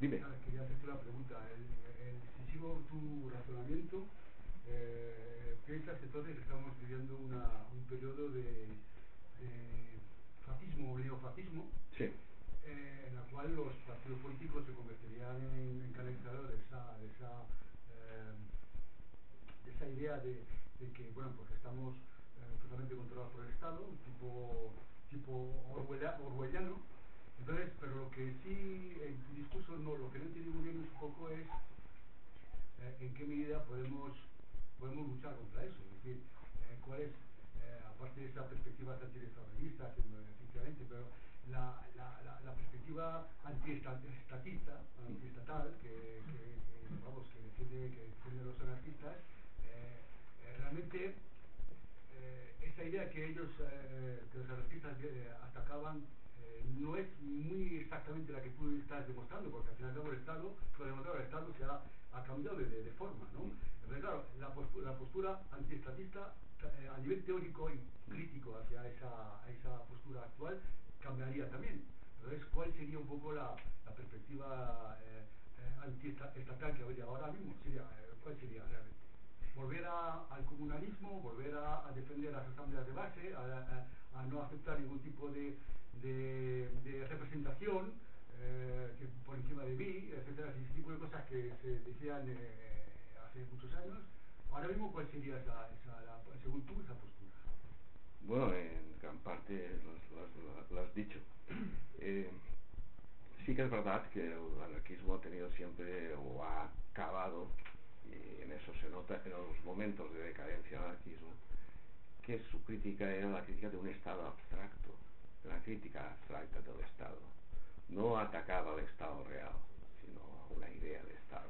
Dime. Quería hacerte una pregunta. El, el, si sigo tu razonamiento, esto, eh, piensas que entonces estamos viviendo una, un periodo de, de fascismo o neofascismo, Sí. eh, en la cual los partidos políticos se convertirían en, en canalizadores de esa, de esa, eh, de esa idea de, de que, bueno, pues estamos eh, totalmente controlados por el Estado, un tipo, tipo orwella- orwelliano. Entonces, pero lo que sí, en tu discurso, no, lo que no entiendo muy bien es un poco es eh, en qué medida podemos, podemos luchar contra eso. Es decir, eh, cuál es, eh, aparte de esa perspectiva eh, efectivamente, pero la, la, la, la perspectiva antiestatista, antiestatal, que, que, que, vamos, que defiende, que defiende los anarquistas, eh, realmente esa idea que ellos, eh, que los anarquistas eh, atacaban, eh, no es muy exactamente la que tú estás demostrando, porque al final y al el Estado, has demostrado, el Estado se ha, ha cambiado de, de, forma, ¿no? Pero claro, la postura, la postura antiestatista eh, a nivel teórico y crítico hacia esa, esa postura actual cambiaría también. Entonces, ¿cuál sería un poco la, la perspectiva eh, eh, antiestatal que habría ahora mismo? Sería, eh, ¿Cuál sería realmente? volver a, al comunalismo, volver a, a, defender las asambleas de base, a, a, a no aceptar ningún tipo de, de, de representación eh, que por encima de mí, etcétera, ese tipo de cosas que se decían eh, hace muchos años. Ahora mismo, ¿cuál sería esa, esa la, según tú esa postura? Bueno, en gran parte lo has dicho. Eh, sí que es verdad que el anarquismo ha tenido siempre o ha acabado y en eso se nota en los momentos de decadencia del anarquismo, que su crítica era la crítica de un Estado abstracto, una crítica abstracta del Estado. No atacaba al Estado real, sino a una idea de Estado.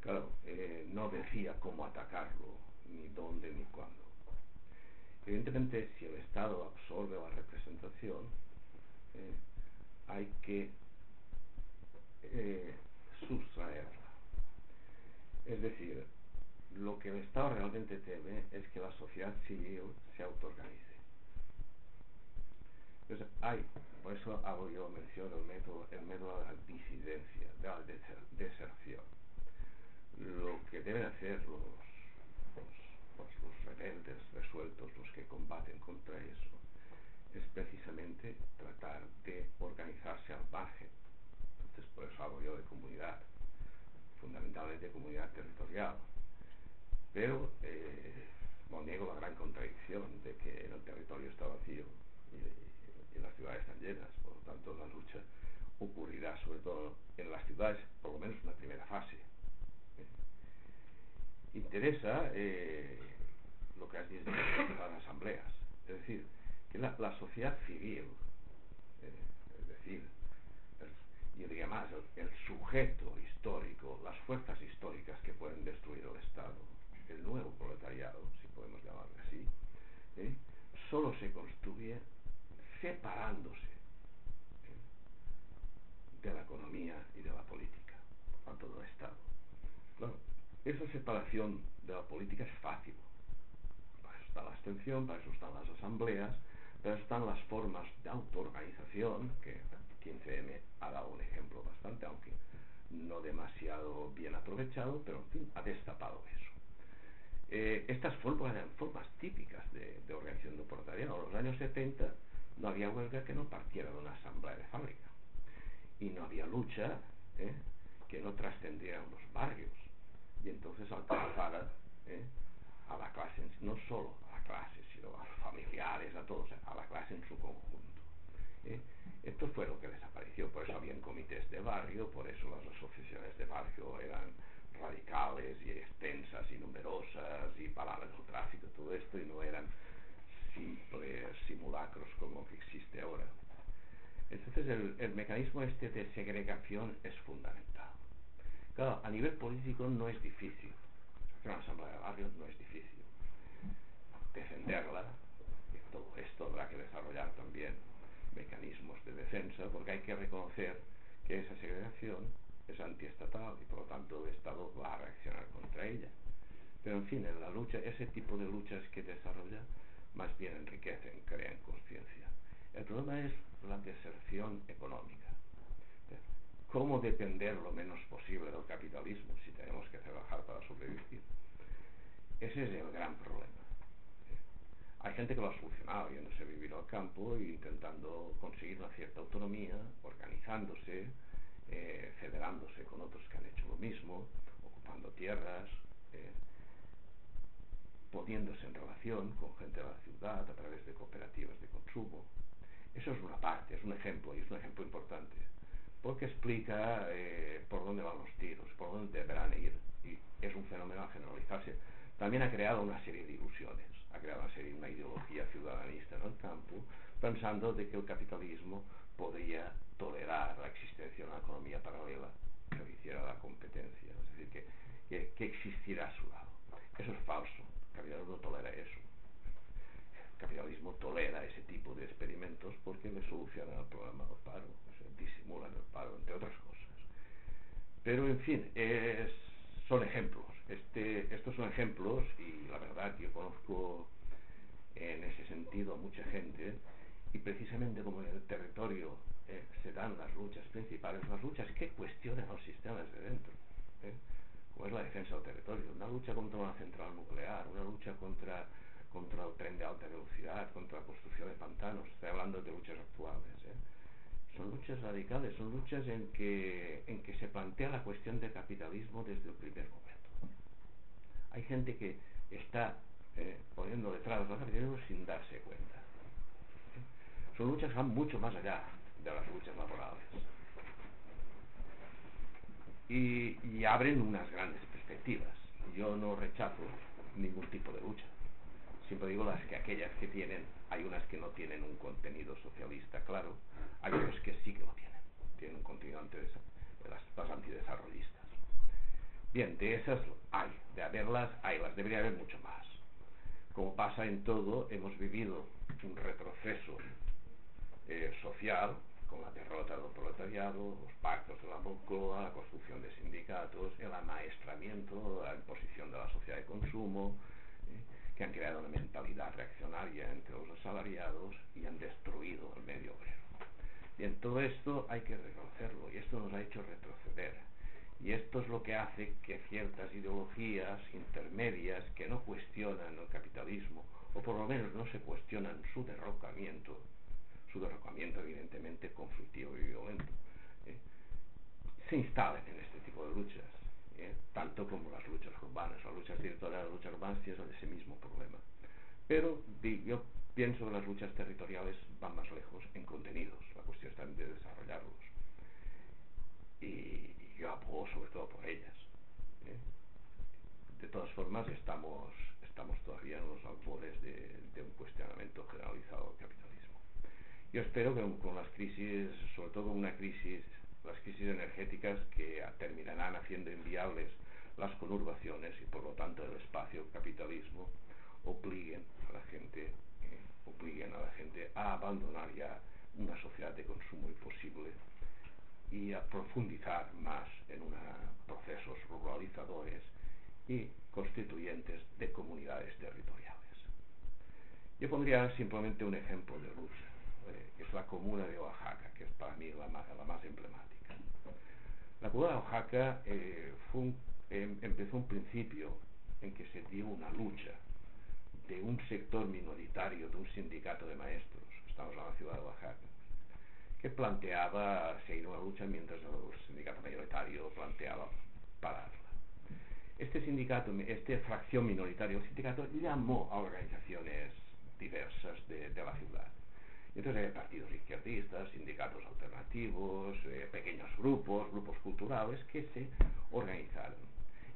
Claro, eh, no decía cómo atacarlo, ni dónde, ni cuándo. Evidentemente, si el Estado absorbe la representación, eh, hay que eh, sustraerla. Es decir, lo que el Estado realmente teme es que la sociedad civil se autoorganice. Entonces, hay, por eso hago yo mención el método, el método de la disidencia, de la deserción. Lo que deben hacer los, los, pues, los rebeldes resueltos, los que combaten contra eso, es precisamente tratar de organizarse al margen. Entonces, por eso hago yo de comunidad fundamentalmente comunidad territorial. Pero eh, no niego la gran contradicción de que el territorio está vacío y, y, las ciudades están llenas, por lo tanto la lucha ocurrirá sobre todo en las ciudades, por lo menos en la primera fase. ¿eh? Interesa eh, lo que has dicho de las asambleas, es decir, que la, la sociedad civil, es decir, yo diría más, el, el, sujeto histórico, las fuerzas históricas que pueden destruir el Estado, el nuevo proletariado, si podemos llamarlo así, ¿eh? solo se construye separándose ¿eh? de la economía y de la política, por tanto del Estado. Claro, esa separación de la política es fácil. Para eso está la abstención, para eso están las asambleas, para están las formas de autoorganización que 15M ha dado un ejemplo bastante, aunque no demasiado bien aprovechado, pero en fin, ha destapado eso. Eh, estas formas eran formas típicas de, de organización de proletariado. En los años 70 no había huelga que no partiera de una asamblea de fábrica. Y no había lucha ¿eh? que no trascendiera en los barrios. Y entonces alcanzara ¿eh? a la clase, no solo a la clase, sino a los familiares, a todos, a la clase en su conjunto. ¿eh? Esto fue lo que desapareció, por eso habían comités de barrio, por eso las asociaciones de barrio eran radicales y extensas y numerosas y paraban el tráfico, todo esto, y no eran simples simulacros como que existe ahora. Entonces el, el mecanismo este de segregación es fundamental. Claro, a nivel político no es difícil. Una asamblea de barrio no es difícil. Defenderla, y todo esto habrá que desarrollar también mecanismos de defensa, porque hay que reconocer que esa segregación es antiestatal y por lo tanto el Estado va a reaccionar contra ella. Pero en fin, en la lucha, ese tipo de luchas que desarrolla más bien enriquecen, crean conciencia. El problema es la deserción económica. cómo depender lo menos posible del capitalismo si tenemos que trabajar para sobrevivir. Ese es el gran problema. Hay gente que lo ha solucionado yéndose a vivir al campo e intentando conseguir una cierta autonomía, organizándose, eh, federándose con otros que han hecho lo mismo, ocupando tierras, eh, poniéndose en relación con gente de la ciudad a través de cooperativas de consumo. Eso es una parte, es un ejemplo y es un ejemplo importante, porque explica eh, por dónde van los tiros, por dónde deberán ir, y es un fenómeno a generalizarse. También ha creado una serie de ilusiones, ha creado una serie, una ideología ciudadanista en el campo, pensando de que el capitalismo podría tolerar la existencia de una economía paralela que hiciera la competencia, es decir, que, que, existiera a su lado. Eso es falso, capitalismo no tolera eso. El capitalismo tolera ese tipo de experimentos porque le solucionan el problema del paro, disimulan el paro, entre otras cosas. Pero, en fin, son ejemplos. Este, estos son ejemplos y la verdad yo conozco en ese sentido a mucha gente y precisamente como en el territorio eh, se dan las luchas principales, las luchas que cuestionan los sistemas de dentro, ¿eh? Como es la defensa del territorio, una lucha contra una central nuclear, una lucha contra, contra el tren de alta velocidad, contra la construcción de pantanos, estoy hablando de luchas actuales. ¿eh? Son luchas radicales, son luchas en que, en que se plantea la cuestión del capitalismo desde el primer momento. Hay gente que está eh, poniendo detrás del capitalismo sin darse cuenta. ¿eh? Son luchas que van mucho más allá de las luchas laborales. Y, y abren unas grandes perspectivas. Yo no rechazo ningún tipo de lucha. Siempre digo las que aquellas que tienen, hay unas que no tienen un contenido socialista claro, hay otras que sí que lo tienen, tienen un contenido antes, las, las antidesarrollistas. Bien, de esas hay, de haberlas hay, las debería haber mucho más. Como pasa en todo, hemos vivido un retroceso eh, social con la derrota del proletariado, los pactos de la Moncloa, la construcción de sindicatos, el amaestramiento, la imposición de la sociedad de consumo, eh, que han creado una mentalidad reaccionaria entre los asalariados y han destruido el medio obrero. Bien, todo esto hay que reconocerlo y esto nos ha hecho retroceder. Y esto es lo que hace que ciertas ideologías intermedias que no cuestionan el capitalismo, o por lo menos no se cuestionan su derrocamiento, su derrocamiento evidentemente conflictivo y violento, ¿eh? se instalen en este tipo de luchas, ¿eh? tanto como las luchas urbanas. Las luchas territoriales, las luchas urbanas tienen ese mismo problema. Pero yo pienso que las luchas territoriales van más lejos en contenidos, la cuestión está de desarrollarlos. Y yo abogo sobre todo por ellas. ¿eh? De todas formas, estamos, estamos todavía en los albores de, de un cuestionamiento generalizado del capitalismo. Yo espero que con las crisis, sobre todo con una crisis, las crisis energéticas que terminarán haciendo inviables las conurbaciones y por lo tanto el espacio capitalismo, obliguen a la gente, eh, obliguen a la gente a abandonar ya una sociedad de consumo imposible y a profundizar más en una, procesos ruralizadores y constituyentes de comunidades territoriales. Yo pondría simplemente un ejemplo de lucha, eh, es la comuna de Oaxaca, que es para mí la la más emblemática. La comuna de Oaxaca eh, fue un, eh, empezó un principio en que se dio una lucha de un sector minoritario, de un sindicato de maestros, estamos en la ciudad de Oaxaca, que planteaba seguir una lucha mientras el sindicato mayoritario planteaba pararla. Este sindicato, esta fracción minoritaria del sindicato llamó a organizaciones diversas de, de la ciudad. Entonces hay partidos izquierdistas, sindicatos alternativos, eh, pequeños grupos, grupos culturales que se organizaron.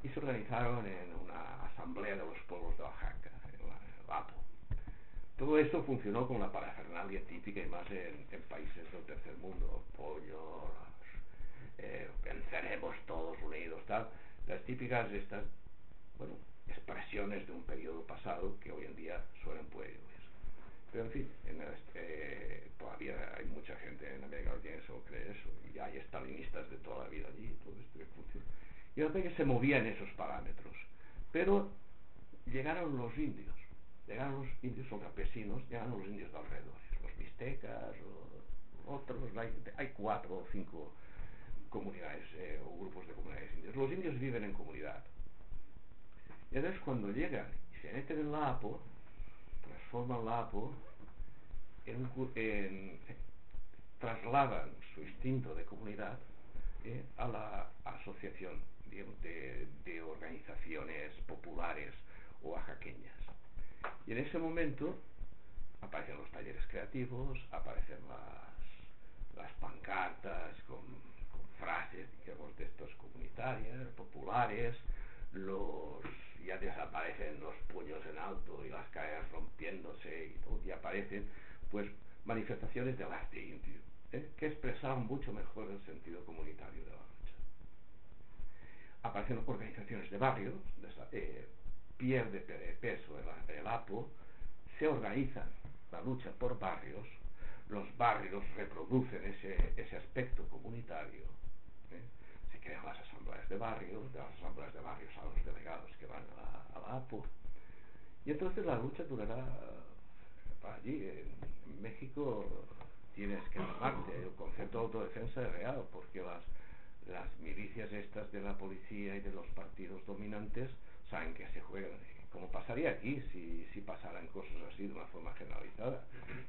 Y se organizaron en una asamblea de los pueblos de Oaxaca, en la, APO. Todo esto funcionó con la parafernalia típica y más en, países del tercer mundo, pollo, eh, venceremos todos unidos, tal. Las típicas estas, bueno, expresiones de un periodo pasado que hoy en día suenan pueriles. Pero en fin, en este, todavía hay mucha gente en América Latina que se cree eso, y hay estalinistas de toda la vida allí, todo esto que funciona. Y yo que se movía en esos parámetros. Pero llegaron los indios llegaron los indios, son campesinos, llegaron los indios de alrededor, los mixtecas, o otros, hay, hay, cuatro o cinco comunidades eh, o grupos de comunidades indias. Los indios viven en comunidad. Y entonces cuando llegan y se meten en la APO, transforman la APO en, en trasladan su instinto de comunidad eh, a la asociación de, de, organizaciones populares o oaxaqueñas. Y en ese momento aparecen los talleres creativos, aparecen las, las pancartas con, con frases, digamos, de estos comunitarias, populares, los ya desaparecen los puños en alto y las calles rompiéndose y y aparecen pues manifestaciones del arte indio, ¿eh? que expresaban mucho mejor el sentido comunitario de la lucha. Aparecen organizaciones de barrios, eh, pierde peso el, el APO, se organizan la lucha por barrios, los barrios reproducen ese, ese aspecto comunitario, ¿eh? Se crean las asambleas de barrios, de las asambleas de barrios a los delegados que van a la, a APO, y entonces la lucha durará allí, en, México, tienes que armarte, el concepto de autodefensa es real, porque las, las milicias estas de la policía y de los partidos dominantes saben que se juegan, como pasaría aquí si, si pasaran cosas así de una forma generalizada,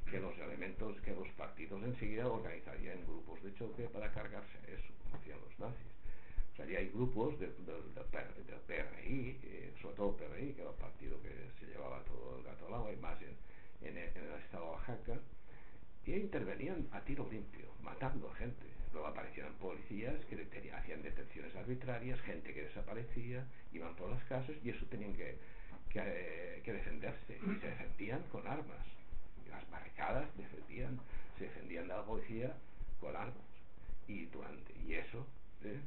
que los elementos, que los partidos enseguida organizarían grupos de choque para cargarse a eso, hacían los nazis. Sea, hay grupos del, del, del, PRI, eh, sobre todo PRI, que era el partido que se llevaba todo el gato al agua, y más en, en el, en estado de Oaxaca, y intervenían a tiro limpio, matando a gente. Luego aparecían policías que hacían detenciones arbitrarias, gente que desaparecía, iban por las casas y eso tenían que, que, eh, defenderse. Y se defendían con armas. Las barricadas defendían, se defendían de la policía con armas. Y, durante, y eso, ¿eh?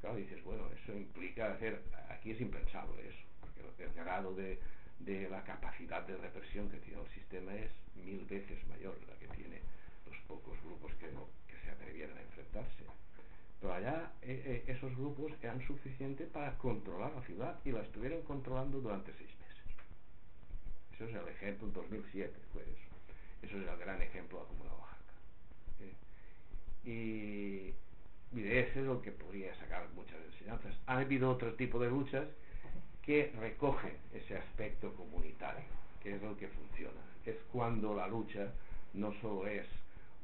Claro, dices, bueno, eso implica hacer, aquí es impensable eso, porque el grado de, de la capacidad de represión que tiene el sistema es mil veces mayor la que tiene los pocos grupos que, que se atrevieran a enfrentarse. Pero allá eh, eh, esos grupos eran suficientes para controlar la ciudad y la estuvieron controlando durante seis meses. Eso es el ejemplo en 2007, fue eso. Eso es el gran ejemplo de la Comuna Oaxaca. ¿eh? Y, y de ese es lo que podría sacar muchas enseñanzas. Ha habido otro tipo de luchas que recogen ese aspecto comunitario, que es lo que funciona. Es cuando la lucha no solo es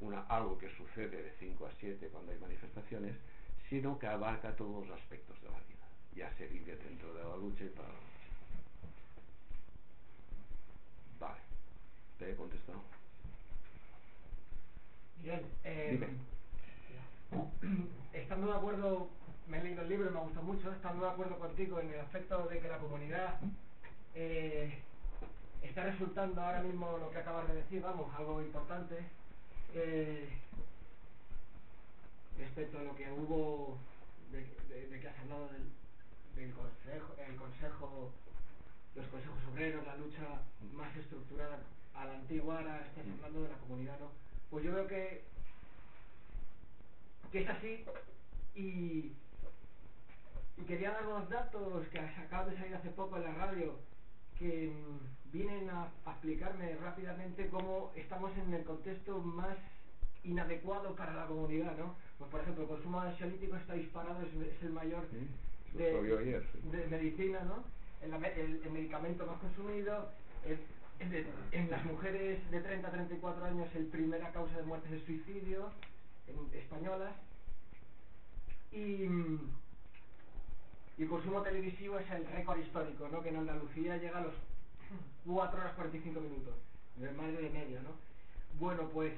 una, algo que sucede de 5 a 7 cuando hay manifestaciones, sino que abarca todos los aspectos de la vida. Ya se vive dentro de la lucha y para la lucha. Vale, te he contestado. Bien, eh, estando de acuerdo me he leído el libro y me gustado mucho, estando de acuerdo contigo en el aspecto de que la comunidad eh, está resultando ahora mismo lo que acabas de decir, vamos, algo importante, eh, respecto a lo que hubo, de que has hablado del, del consejo, el consejo, los consejos obreros, la lucha más estructurada a la antigua, ahora estás hablando de la comunidad, ¿no? Pues yo creo que, que es así y y quería dar unos datos que acabo de salir hace poco en la radio que mmm, vienen a, a, explicarme rápidamente cómo estamos en el contexto más inadecuado para la comunidad, ¿no? Pues por ejemplo, el consumo de ansiolíticos está disparado, es, es el mayor sí, de, ayer, sí. de, medicina, ¿no? El, el, el, medicamento más consumido, el, en las mujeres de 30 a 34 años el primera causa de muerte es el suicidio, españolas, y y el consumo televisivo es el récord histórico, ¿no? Que en Andalucía llega a los 4 horas 45 minutos, más de media, ¿no? Bueno, pues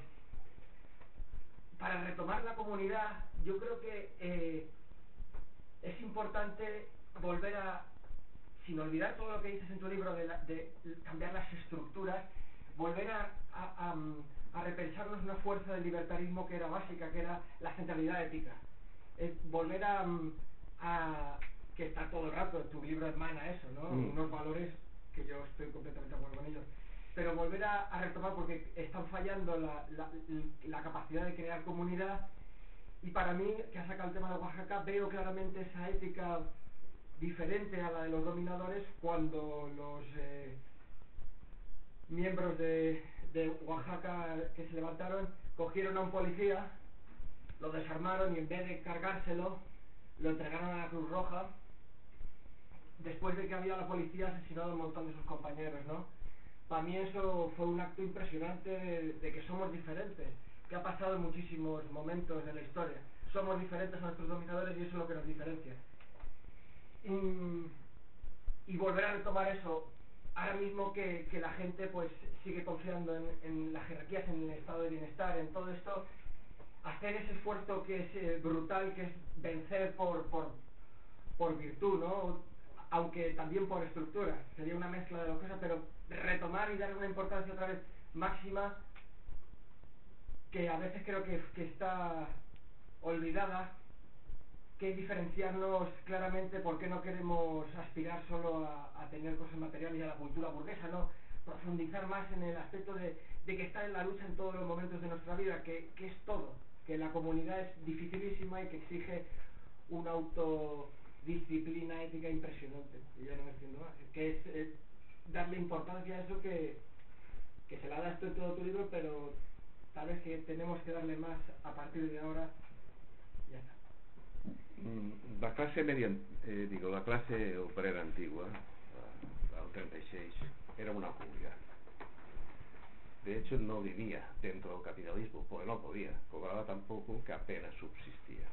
para retomar la comunidad, yo creo que eh, es importante volver a, sin olvidar todo lo que dices en tu libro de, la, de cambiar las estructuras, volver a, repensarnos una fuerza del libertarismo que era básica, que era la centralidad ética. Es volver a, a que está todo el rato, tu libro hermana eso, ¿no? Mm. Unos valores que yo estoy completamente de acuerdo con ellos. Pero volver a, a retomar porque están fallando la, la, la, capacidad de crear comunidad y para mí, que ha sacado el tema de Oaxaca, veo claramente esa ética diferente a la de los dominadores cuando los eh, miembros de, de Oaxaca que se levantaron cogieron a un policía lo desarmaron y en vez de cargárselo, lo entregaron a la Cruz Roja después de que había la policía asesinado a un montón de sus compañeros, ¿no? Para mí eso fue un acto impresionante de, que somos diferentes, que ha pasado en muchísimos momentos de la historia. Somos diferentes a nuestros dominadores y eso es lo que nos diferencia. Y, volver a retomar eso, ahora mismo que, la gente pues sigue confiando en, en, las jerarquías, en el estado de bienestar, en todo esto, hacer ese esfuerzo que es eh, brutal, que es vencer por, por, por virtud, ¿no? aunque también por estructura, sería una mezcla de las cosas, pero retomar y darle una importancia otra vez máxima que a veces creo que, que está olvidada, que diferenciarnos claramente por qué no queremos aspirar solo a, tener cosas materiales y a la cultura burguesa, no profundizar más en el aspecto de, de, que está en la lucha en todos los momentos de nuestra vida, que, que es todo, que la comunidad es dificilísima y que exige un auto disciplina ética impresionante, y ya no me entiendo más, que es, darle importancia a eso que, que se la da esto en todo tu libro, pero tal vez que tenemos que darle más a partir de ahora, la clase media, eh, digo, la clase obrera antigua, la, la 36, era una comunidad. De hecho, no vivía dentro del capitalismo, porque no podía, cobraba tampoco que apenas subsistía.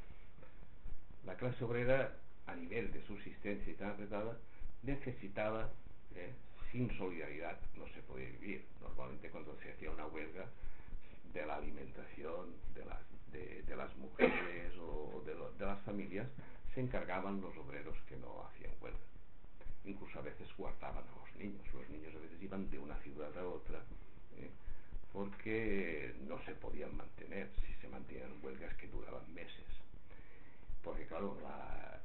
La clase obrera a nivel de subsistencia y tan apretada, necesitaba, eh, sin solidaridad no se podía vivir. Normalmente cuando se hacía una huelga de la alimentación de las, de, las mujeres o de, las familias, se encargaban los obreros que no hacían huelga. Incluso a veces guardaban a los niños. Los niños a veces iban de una ciudad a otra. Eh, porque no se podían mantener si se mantenían huelgas que duraban meses. Porque claro, la,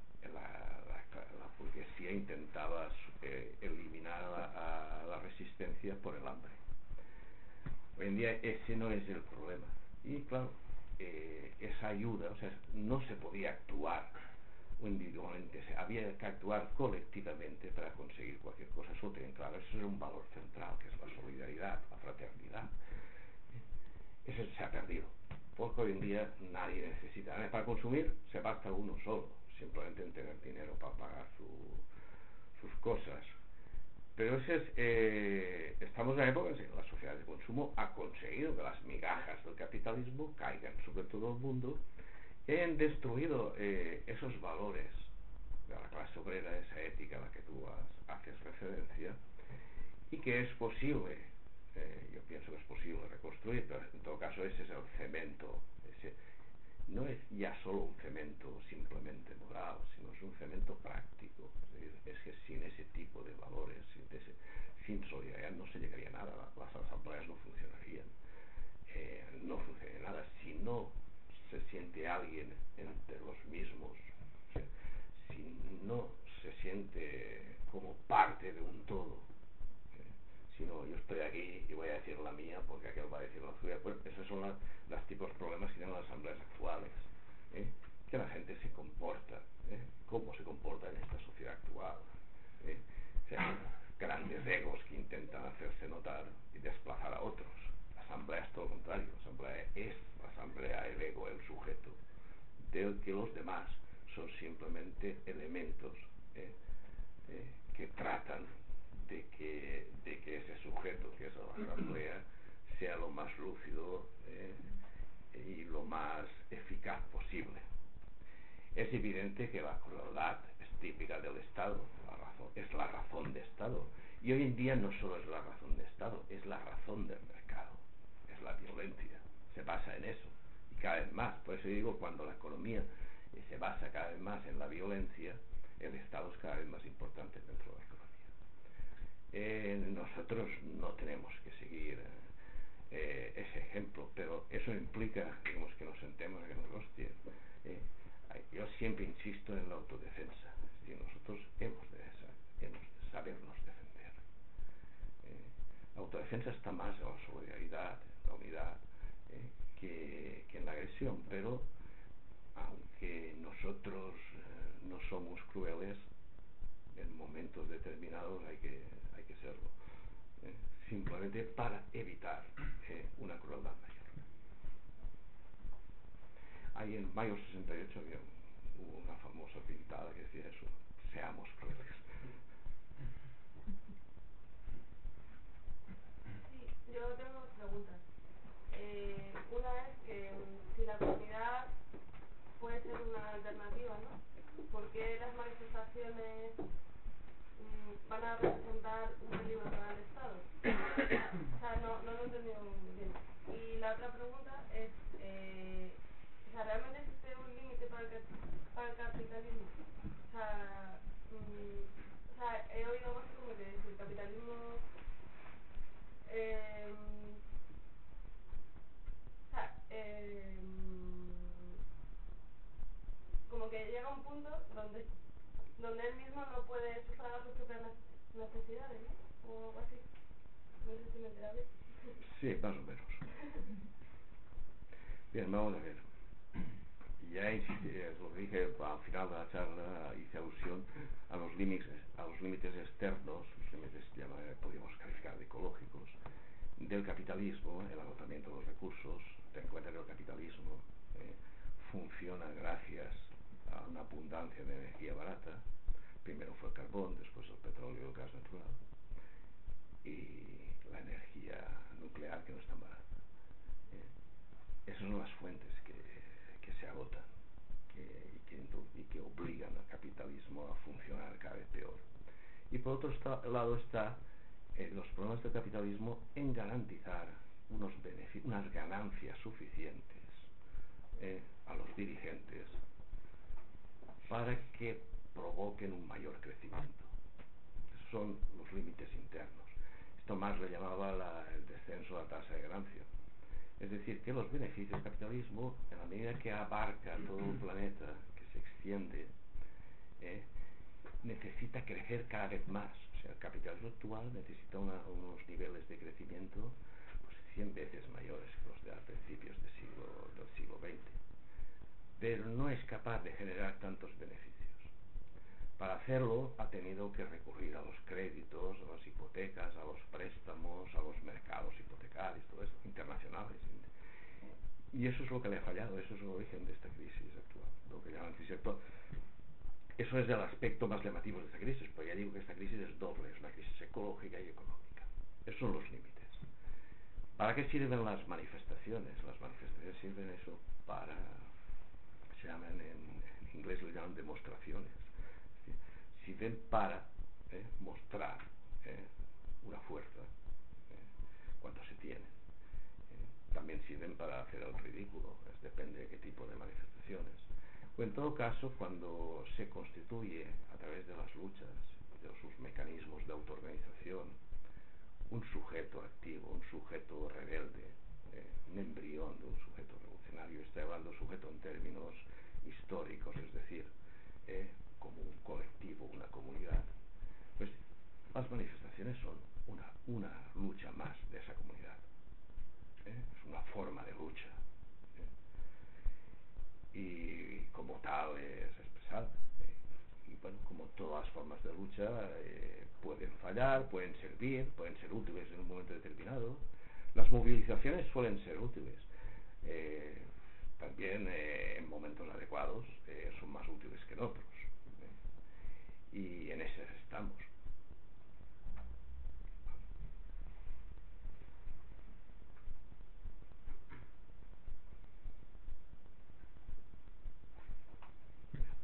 burguesía intentaba eh, eliminar a, la resistencia por el hambre. Hoy en día ese no es el problema. Y claro, eh, esa ayuda, o sea, no se podía actuar individualmente, había que actuar colectivamente para conseguir cualquier cosa. Eso claro, eso es un valor central, que es la solidaridad, la fraternidad. Eso se ha perdido, porque hoy en día nadie necesita para consumir, se basta uno solo simplemente en tener dinero para pagar sus cosas. Pero ese es, eh, estamos en una época en que la sociedad de consumo ha conseguido que las migajas del capitalismo caigan sobre todo el mundo y destruido eh, esos valores de la clase obrera, esa ética a la que tú haces referencia, y que es posible, eh, yo pienso que es posible reconstruir, pero en todo caso ese es el cemento, no es ya solo un cemento simplemente moral, sino es un cemento práctico. Es, que sin ese tipo de valores, sin, ese, sin solidaridad no se llegaría a nada, las asambleas no funcionarían, eh, no funcionaría nada si no se siente alguien entre los mismos, si no se siente como parte de un todo, sino yo estoy aquí y voy a decir la mía porque aquel va a decir la suya. Pues esos son los tipos de problemas que tienen las asambleas actuales. ¿eh? Que la gente se comporta, ¿eh? cómo se comporta en esta sociedad actual. ¿eh? O sea, grandes egos que intentan hacerse notar y desplazar a otros. La asamblea es todo lo contrario. La asamblea es la asamblea, el ego, el sujeto, del que los demás son simplemente elementos que tratan de que, de ese sujeto, que es la asamblea, sea lo más lúcido eh, y lo más eficaz posible. Es evidente que la crueldad es típica del Estado, la razón, es la razón de Estado. Y hoy en día no solo es la razón de Estado, es la razón del mercado, es la violencia, se basa en eso. Y cada vez más, por eso digo, cuando la economía se basa cada vez más en la violencia, el Estado es cada vez más importante dentro de la economía. Eh, nosotros no tenemos que seguir eh, ese ejemplo, pero eso implica digamos, que nos sentemos en el hostia. Eh, yo siempre insisto en la autodefensa. Es nosotros hemos de, sabernos defender. la autodefensa está más en la solidaridad, en la unidad, que, que en la agresión, pero aunque nosotros no somos crueles, en momentos determinados hay que, hay que serlo, ¿eh? simplemente para evitar una crueldad mayor. ahí en mayo 68 había hubo una famosa pintada que decía eso, seamos crueles. Sí, yo tengo dos preguntas. Eh, una es que si la comunidad puede ser una alternativa, ¿no? ¿Por qué las manifestaciones mm, van a representar un peligro para el Estado? O sea, no, no lo he entendido muy bien. Y la otra pregunta es, eh, o sea, ¿realmente existe un límite para el, para el capitalismo? O sea, mm, o sea, he oído así como que el capitalismo... Eh, o sea, eh, como que llega un punto donde donde él mismo no puede sufragar sus propias ne- necesidades, ¿no? O algo así. Sí, más o menos. Bien, vamos a ver. Ya es lo que dije al final de la charla, hice alusión a los límites, a los límites externos, los límites llama- podríamos calificar de ecológicos, del capitalismo, el agotamiento de los recursos. Ten en cuenta que el capitalismo eh, funciona gracias a una abundancia de energía barata. Primero fue el carbón, después el petróleo y el gas natural y la energía nuclear que no es tan barata. Eh, esas son las fuentes que, que se agotan que, y, que, y que obligan al capitalismo a funcionar cada vez peor. Y por otro esta- lado está eh, los problemas del capitalismo en garantizar unos unas ganancias suficientes eh, a los dirigentes para que provoquen un mayor crecimiento. Esos son los límites internos. Esto más le llamaba la- el descenso de la tasa de ganancia. Es decir, que los beneficios del capitalismo, en la medida que abarca todo el planeta, que se extiende, eh, necesita crecer cada vez más. O sea, el capitalismo actual necesita unos niveles de crecimiento pues, 100 veces mayores que los de a principios del siglo, del siglo XX. Pero no es capaz de generar tantos beneficios. Para hacerlo ha tenido que recurrir a los créditos, a las hipotecas, a los préstamos, a los mercados hipotecarios, todo eso, internacionales. Y eso es lo que le ha fallado, eso es el origen de esta crisis actual, lo que llaman crisis actual. Eso es el aspecto más llamativo de esta crisis, porque ya digo que esta crisis es doble, es una crisis ecológica y económica. Esos son los límites. ¿Para qué sirven las manifestaciones? Las manifestaciones sirven eso para, se llaman en, en inglés le llaman demostraciones. Sirven para eh, mostrar eh, una fuerza eh, cuando se tiene. Eh, también sirven para hacer el ridículo, es, depende de qué tipo de manifestaciones. O en todo caso, cuando se constituye a través de las luchas, de sus mecanismos de autoorganización, un sujeto activo, un sujeto rebelde, eh, un embrión de un sujeto revolucionario. Estoy hablando sujeto en términos históricos, es decir, eh, como un colectivo, una comunidad. Pues las manifestaciones son una, lucha más de esa comunidad. ¿eh? Es una forma de lucha. ¿eh? Y como tal es expresada. ¿eh? Y bueno, como todas las formas de lucha, pueden fallar, pueden servir, pueden ser útiles en un momento determinado. Las movilizaciones suelen ser útiles. También en momentos adecuados son más útiles que en otros. Y en ese estamos.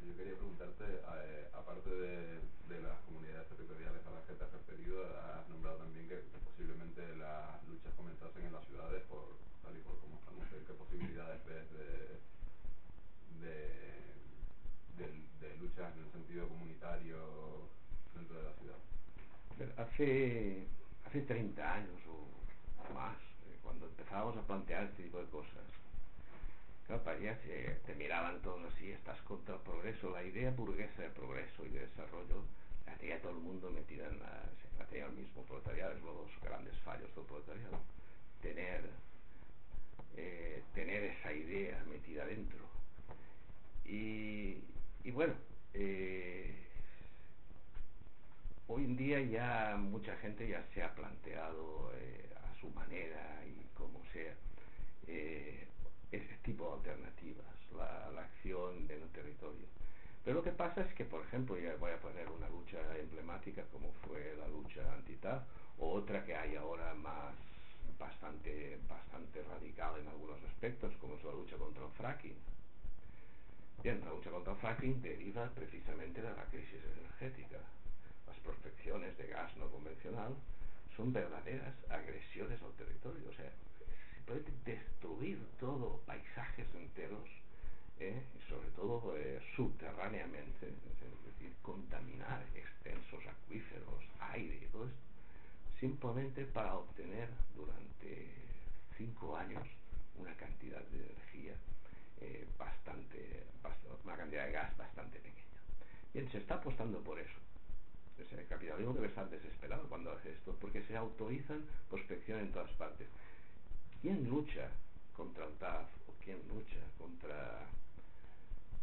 Yo quería preguntarte, eh, aparte de, de las comunidades territoriales a las que te has referido, has nombrado también que, que posiblemente las luchas comenzasen en las ciudades por tal y por como estamos. ¿Qué posibilidades ves de, de, de, de luchas en el sentido comunitario dentro de la ciudad? Pero Hace, hace 30 años o más, eh, cuando empezábamos a plantear este tipo de cosas, claro, parecía te miraban todos así, estás contra el progreso. La idea burguesa de progreso y de desarrollo la tenía todo el mundo metida en la, la tenía el mismo proletariado, es uno de los grandes fallos del proletariado. Tener, eh, tener esa idea metida dentro. Y, y bueno, eh, hoy en día ya mucha gente ya se ha planteado eh, a su manera y como sea eh, ese tipo de alternativas. la, la acción en el territorio. Pero lo que pasa es que, por ejemplo, ya voy a poner una lucha emblemática como fue la lucha anti-TAF, o otra que hay ahora más bastante, bastante radical en algunos aspectos, como es la lucha contra el fracking. Bien, la lucha contra el fracking deriva precisamente de la crisis energética. Prospecciones de gas no convencional son verdaderas agresiones al territorio, o sea, se puede destruir todo, paisajes enteros, ¿eh? sobre todo eh, subterráneamente, es decir, contaminar extensos acuíferos, aire y todo esto, simplemente para obtener durante cinco años una cantidad de energía eh, bastante, bastante, una cantidad de gas bastante pequeña. Bien, se está apostando por eso. El capitalismo debe estar desesperado cuando hace esto, porque se autorizan prospección en todas partes. ¿Quién lucha contra el TAF o quién lucha contra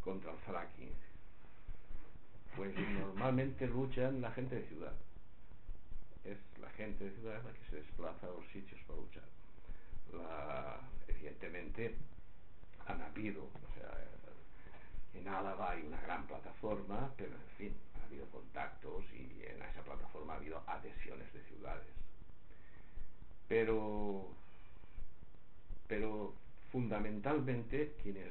contra el fracking? Pues normalmente luchan la gente de ciudad. Es la gente de ciudad la que se desplaza a los sitios para luchar. La, evidentemente han habido, o sea, en Álava hay una gran plataforma, pero en fin, habido contactos y en esa plataforma ha habido adhesiones de ciudades. Pero, pero fundamentalmente quienes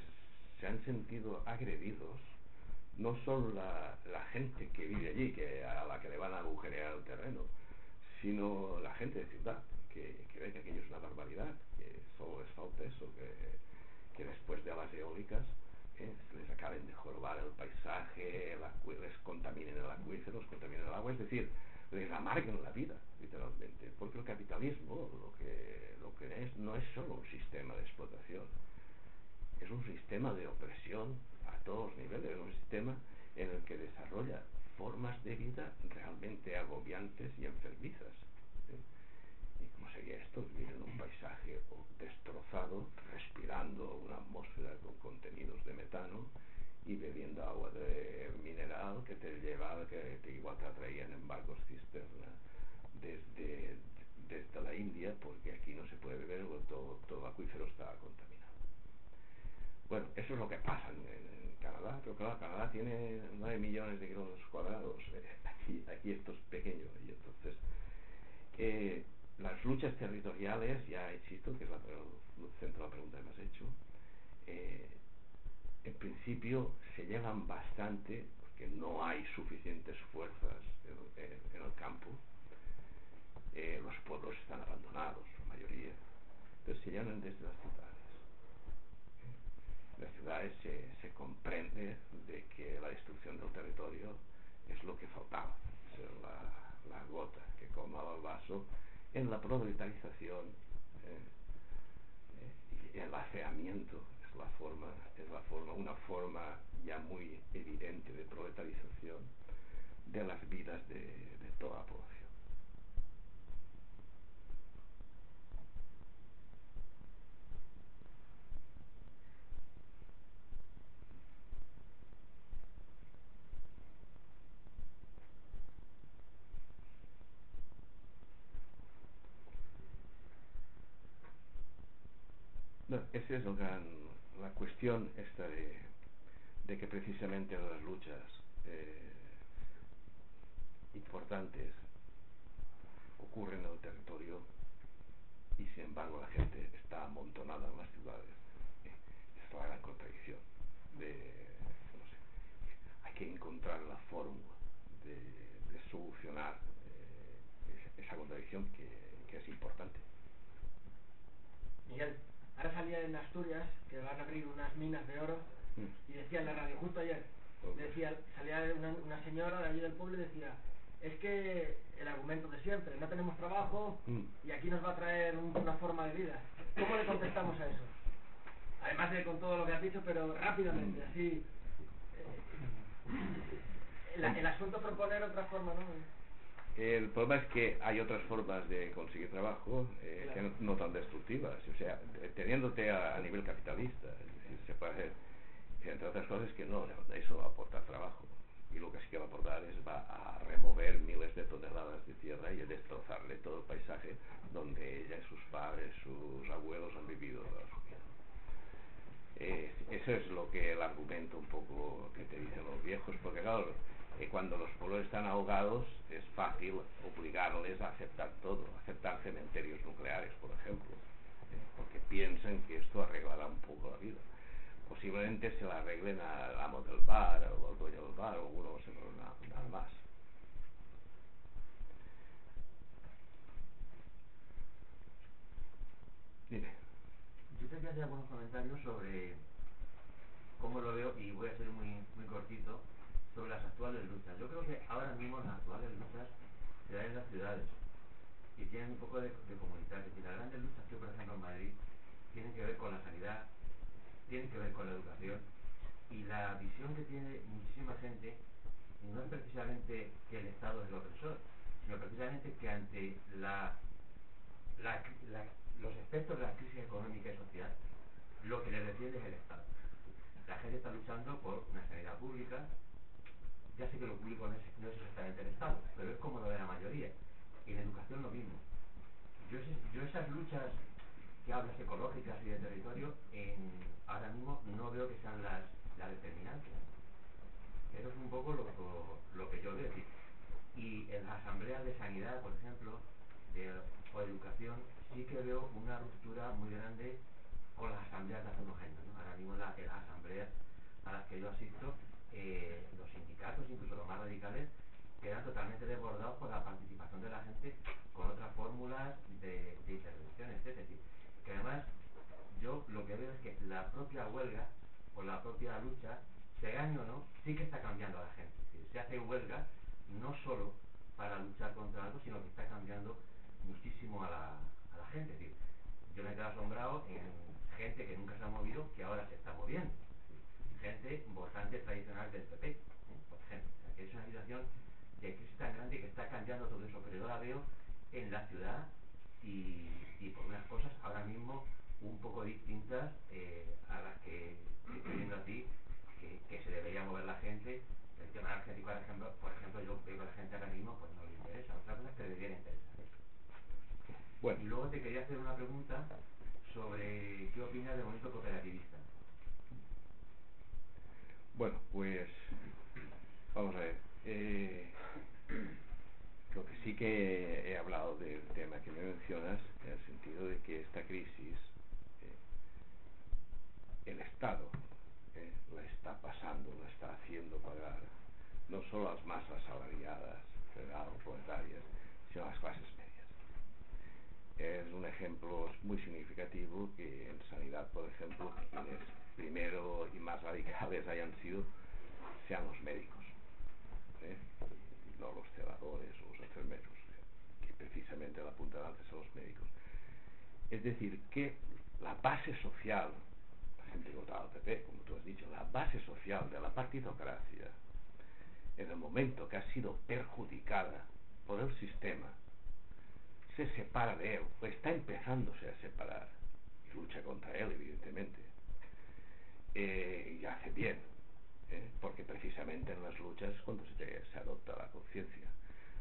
se han sentido agredidos no son la, gente que vive allí, que a la que le van a agujerear el terreno, sino la gente de ciudad, que, que ve que aquello es una barbaridad, que solo les falta eso, que, que después de las eólicas les acaben de jorobar el paisaje, les contaminen el acuífero, les contaminen el agua, es decir, les amarguen la vida, literalmente, porque el capitalismo lo que, lo que es no es solo un sistema de explotación, es un sistema de opresión a todos los niveles, es un sistema en el que desarrolla formas de vida realmente agobiantes y enfermizas. ¿Y cómo sería esto? Vivir en un paisaje destrozado, respirando una atmósfera con y bebiendo agua de mineral que te llevaba, que igual te atraían en barcos cisterna desde, desde la India, porque aquí no se puede beber, todo, todo acuífero está contaminado. Bueno, eso es lo que pasa en, en Canadá, pero claro, Canadá tiene 9 millones de kilómetros cuadrados, eh, aquí, aquí esto es pequeño, y entonces eh, las luchas territoriales, ya insisto, que es la, el centro de la pregunta que me has hecho, eh, en principio se llevan bastante, porque no hay suficientes fuerzas en, el campo, eh, los pueblos están abandonados, la mayoría, entonces se llevan desde las ciudades. Las ciudades se, comprende de que la destrucción del territorio es lo que faltaba, es la, gota que colmaba el vaso en la proletarización eh, eh, y el afeamiento la forma, es la forma, una forma ya muy evidente de proletarización de las vidas de, toda la población. No, esa es el gran, cuestión esta de, que precisamente las luchas eh, importantes ocurren en el territorio y sin embargo la gente está amontonada en las ciudades. Es la gran contradicción de, no sé, hay que encontrar la fórmula de, solucionar eh, esa, contradicción que es importante. Miguel. Ahora salía en Asturias que van a abrir unas minas de oro mm. y decía en la radio, justo ayer, decía, salía una, una, señora de allí del pueblo y decía, es que el argumento de siempre, no tenemos trabajo mm. y aquí nos va a traer un, una forma de vida. ¿Cómo le contestamos a eso? Además de con todo lo que has dicho, pero rápidamente, así. Eh, el, el asunto proponer otra forma, ¿no? El problema es que hay otras formas de conseguir trabajo eh, que no, no, tan destructivas. O sea, teniéndote a, nivel capitalista, se puede hacer, entre otras cosas, que no, eso va a aportar trabajo. Y lo que sí que va a aportar es va a remover miles de toneladas de tierra y a destrozarle todo el paisaje donde ella, y sus padres, sus abuelos han vivido toda su vida. Eh, eso es lo que el argumento un poco que te dicen los viejos, porque claro, eh, cuando los pueblos están ahogados es fácil obligarles a aceptar todo, aceptar cementerios nucleares, por ejemplo, eh, porque piensan que esto arreglará un poco la vida. Posiblemente se la arreglen al amo del bar o al dueño del bar o alguno, nada, nada más. Dime. Yo te quería hacer algunos comentarios sobre cómo lo veo, y voy a ser muy, muy cortito, sobre las actuales luchas. Yo creo que ahora mismo las actuales luchas se dan en las ciudades y tienen un poco de, de comunidad. Es decir, las grandes luchas que, por ejemplo, en Madrid tienen que ver con la sanidad, tienen que ver con la educación y la visión que tiene muchísima gente no es precisamente que el Estado es el opresor, sino precisamente que ante la, la, la los efectos de la crisis económica y social, lo que le defiende es el Estado. La gente está luchando por una sanidad pública, ya sé que lo público no es, no es exactamente el Estado, pero es como lo de la mayoría. Y la educación lo mismo. Yo, yo esas luchas que hablas ecológicas y de territorio, en, ahora mismo no veo que sean las, las determinantes. Eso es un poco lo, lo, que yo veo. Y en las asambleas de sanidad, por ejemplo, de, o educación, sí que veo una ruptura muy grande con las asambleas de hace unos años. Ahora mismo la, en las asambleas a las que yo asisto, eh, los sindicatos, incluso los más radicales, quedan totalmente desbordados por la participación de la gente con otras fórmulas de, de intervención, decir, que además yo lo que veo es que la propia huelga o la propia lucha, se gane o no, sí que está cambiando a la gente. Es se hace huelga no solo para luchar contra algo, sino que está cambiando muchísimo a la, gente. Es decir, yo me quedo asombrado en gente que nunca se ha movido, que ahora se está moviendo. Gente votante tradicional del PP, ¿eh? por ejemplo. que es una situación de crisis tan grande que está cambiando todo eso, pero yo la veo en la ciudad y, por unas cosas ahora mismo un poco distintas eh, a las que estoy viendo aquí, que, que, se debería mover la gente. El tema energético, por ejemplo, por ejemplo, yo veo que la gente ahora mismo pues no le interesa. Otra cosa es que debería interesar. Bueno. Y luego te quería hacer una pregunta sobre qué opinas del movimiento cooperativista. Bueno, pues vamos a ver. Eh, lo que sí que he hablado del tema que me mencionas, en el sentido de que esta crisis, eh, el Estado eh, la está pasando, la está haciendo pagar, no solo las masas asalariadas, o proletarias, sino a las clases es un ejemplo muy significativo que en sanidad, por ejemplo, quienes primero y más radicales hayan sido sean los médicos, ¿eh? no los celadores o los enfermeros, que precisamente la punta de son los médicos. Es decir, que la base social, la gente votaba al PP, como tú has dicho, la base social de la partidocracia, en el momento que ha sido perjudicada por el sistema, se separa de él, o está empezándose a separar, y lucha contra él, evidentemente. Eh, y hace bien, ¿eh? porque precisamente en las luchas es cuando se, adopta la conciencia.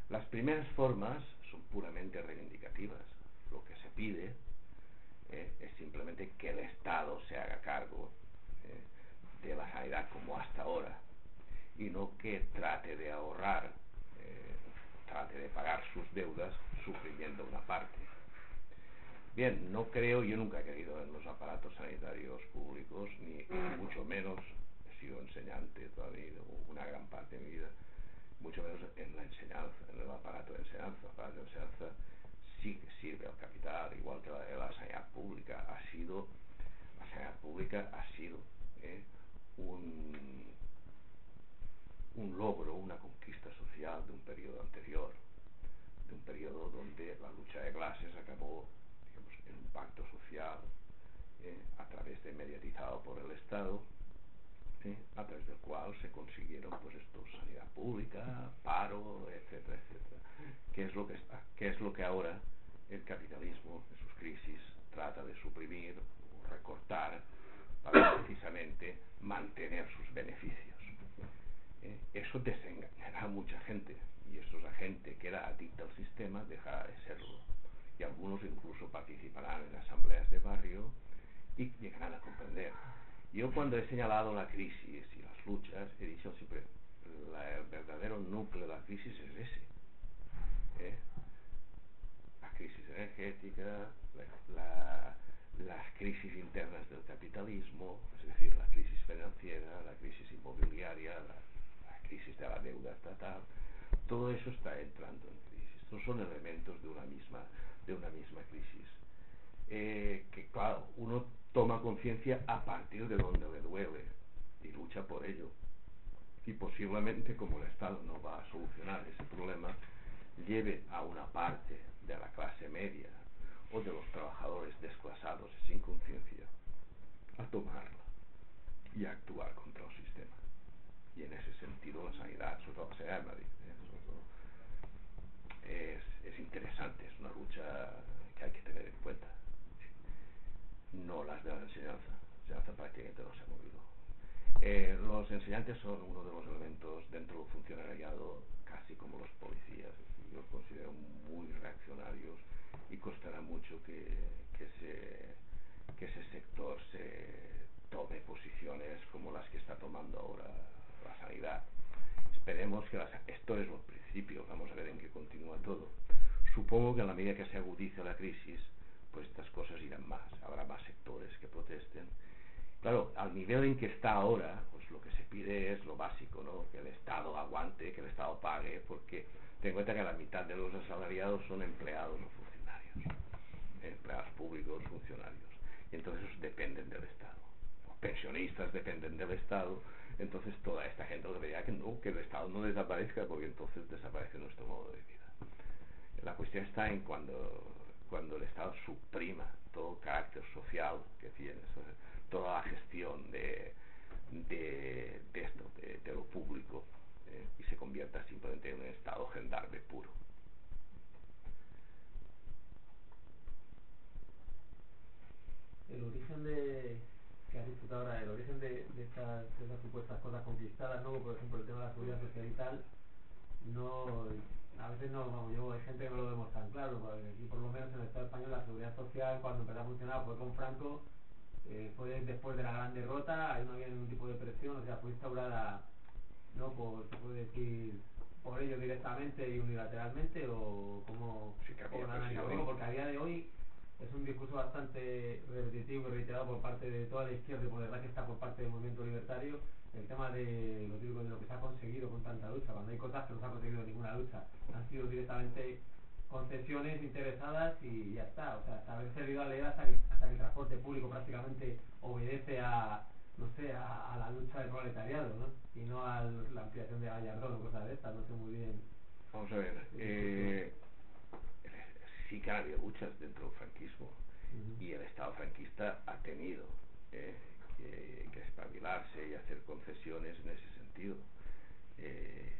Las primeras formas son puramente reivindicativas. Lo que se pide ¿eh? es simplemente que el Estado se haga cargo de la sanidad como hasta ahora y no que trate de ahorrar trate de pagar sus deudas suprimiendo una parte. Bien, no creo, yo nunca he querido en los aparatos sanitarios públicos, ni, mucho menos he sido enseñante toda una gran parte de mi vida, mucho menos en la enseñanza, en el aparato de enseñanza. El aparato de enseñanza sí que sirve al capital, igual que la, la sanidad pública. Ha sido, la sanidad pública ha sido eh, un, un logro, una conquista social de un periodo anterior, de un periodo donde la lucha de clases acabó pacto social eh, a través de mediatizado por el Estado, eh, a través del cual se consiguieron pues esto, sanidad pública, paro, etcétera, etcétera. ¿Qué es lo que está? ¿Qué es lo que ahora el capitalismo en sus crisis trata de suprimir o recortar para precisamente mantener sus beneficios? Eh, eso desengañará a mucha gente y eso es la gente que era adicta al sistema dejará de serlo y algunos incluso participarán en asambleas de barrio y llegarán a comprender yo cuando he señalado la crisis y las luchas he dicho siempre la, el verdadero núcleo de la crisis es ese. ¿eh? La crisis energética, la, la, las crisis internas del capitalismo, es decir, la crisis financiera, la crisis inmobiliaria, la, crisis de la deuda estatal, todo eso está entrando en. Estos son elementos de una misma, de una misma crisis. Eh, que claro, uno toma conciencia a partir de donde le duele y lucha por ello. Y posiblemente, como el Estado no va a solucionar ese problema, lleve a una parte de la clase media o de los trabajadores desclasados y sin conciencia a tomarla y a actuar contra el sistema. Y en ese sentido la sanidad, sobre todo la sanidad de Madrid, es, es interesante, es una lucha que hay que tener en cuenta. No las de la enseñanza, la enseñanza prácticamente no se ha movido. Eh, los enseñantes son uno de los elementos dentro del funcionariado, casi como los policías. Yo los considero muy reaccionarios y costará mucho que, que, ese, que ese sector se tome posiciones como las que está tomando ahora la sanidad. Esperemos que las, esto es un principio, vamos a ver en qué continúa todo. Supongo que en la medida que se agudice la crisis, pues estas cosas irán más, habrá más sectores que protesten. Claro, al nivel en que está ahora, pues lo que se pide es lo básico, ¿no? Que el Estado aguante, que el Estado pague, porque ten en cuenta que la mitad de los asalariados son empleados no funcionarios, empleados públicos, funcionarios, y entonces dependen del Estado. Los pensionistas dependen del Estado, entonces toda esta gente debería que no, que el Estado no desaparezca, porque entonces desaparece nuestro modo de vida. La cuestión está en cuando cuando el Estado suprima todo el carácter social que tiene, toda la gestión de, de, esto, de, de, lo público, eh, y se convierta simplemente en un Estado gendarme puro. El origen de, que has disfrutado ahora, el origen de, de, estas, de estas supuestas cosas conquistadas, ¿no? por ejemplo el tema de la seguridad social y tal, no a veces no, vamos, yo, hay gente que no lo vemos tan claro, porque aquí por lo menos en el Estado español la seguridad social cuando empezó a funcionar fue con Franco, eh, fue después de la gran derrota, ahí no había ningún tipo de presión, o sea, fue instaurada, no, por, se puede decir, por ellos directamente y unilateralmente, o como, sí, que había presión, porque a día de hoy es un discurso bastante repetitivo y reiterado por parte de toda la izquierda y por que está por parte del movimiento libertario el tema de lo que se ha conseguido con tanta lucha, cuando hay cosas que no se ha conseguido ninguna lucha, han sido directamente concesiones interesadas y ya está, o sea, hasta haber servido a leer hasta que, hasta que el transporte público prácticamente obedece a, no sé, a, a la lucha del proletariado, ¿no? Y no a la ampliación de Gallardón o cosas de estas, no sé muy bien. Vamos a ver, eh, sí que ha habido luchas dentro del franquismo uh -huh. y el Estado franquista ha tenido eh, que, que, espabilarse y hacer concesiones en ese sentido. Eh,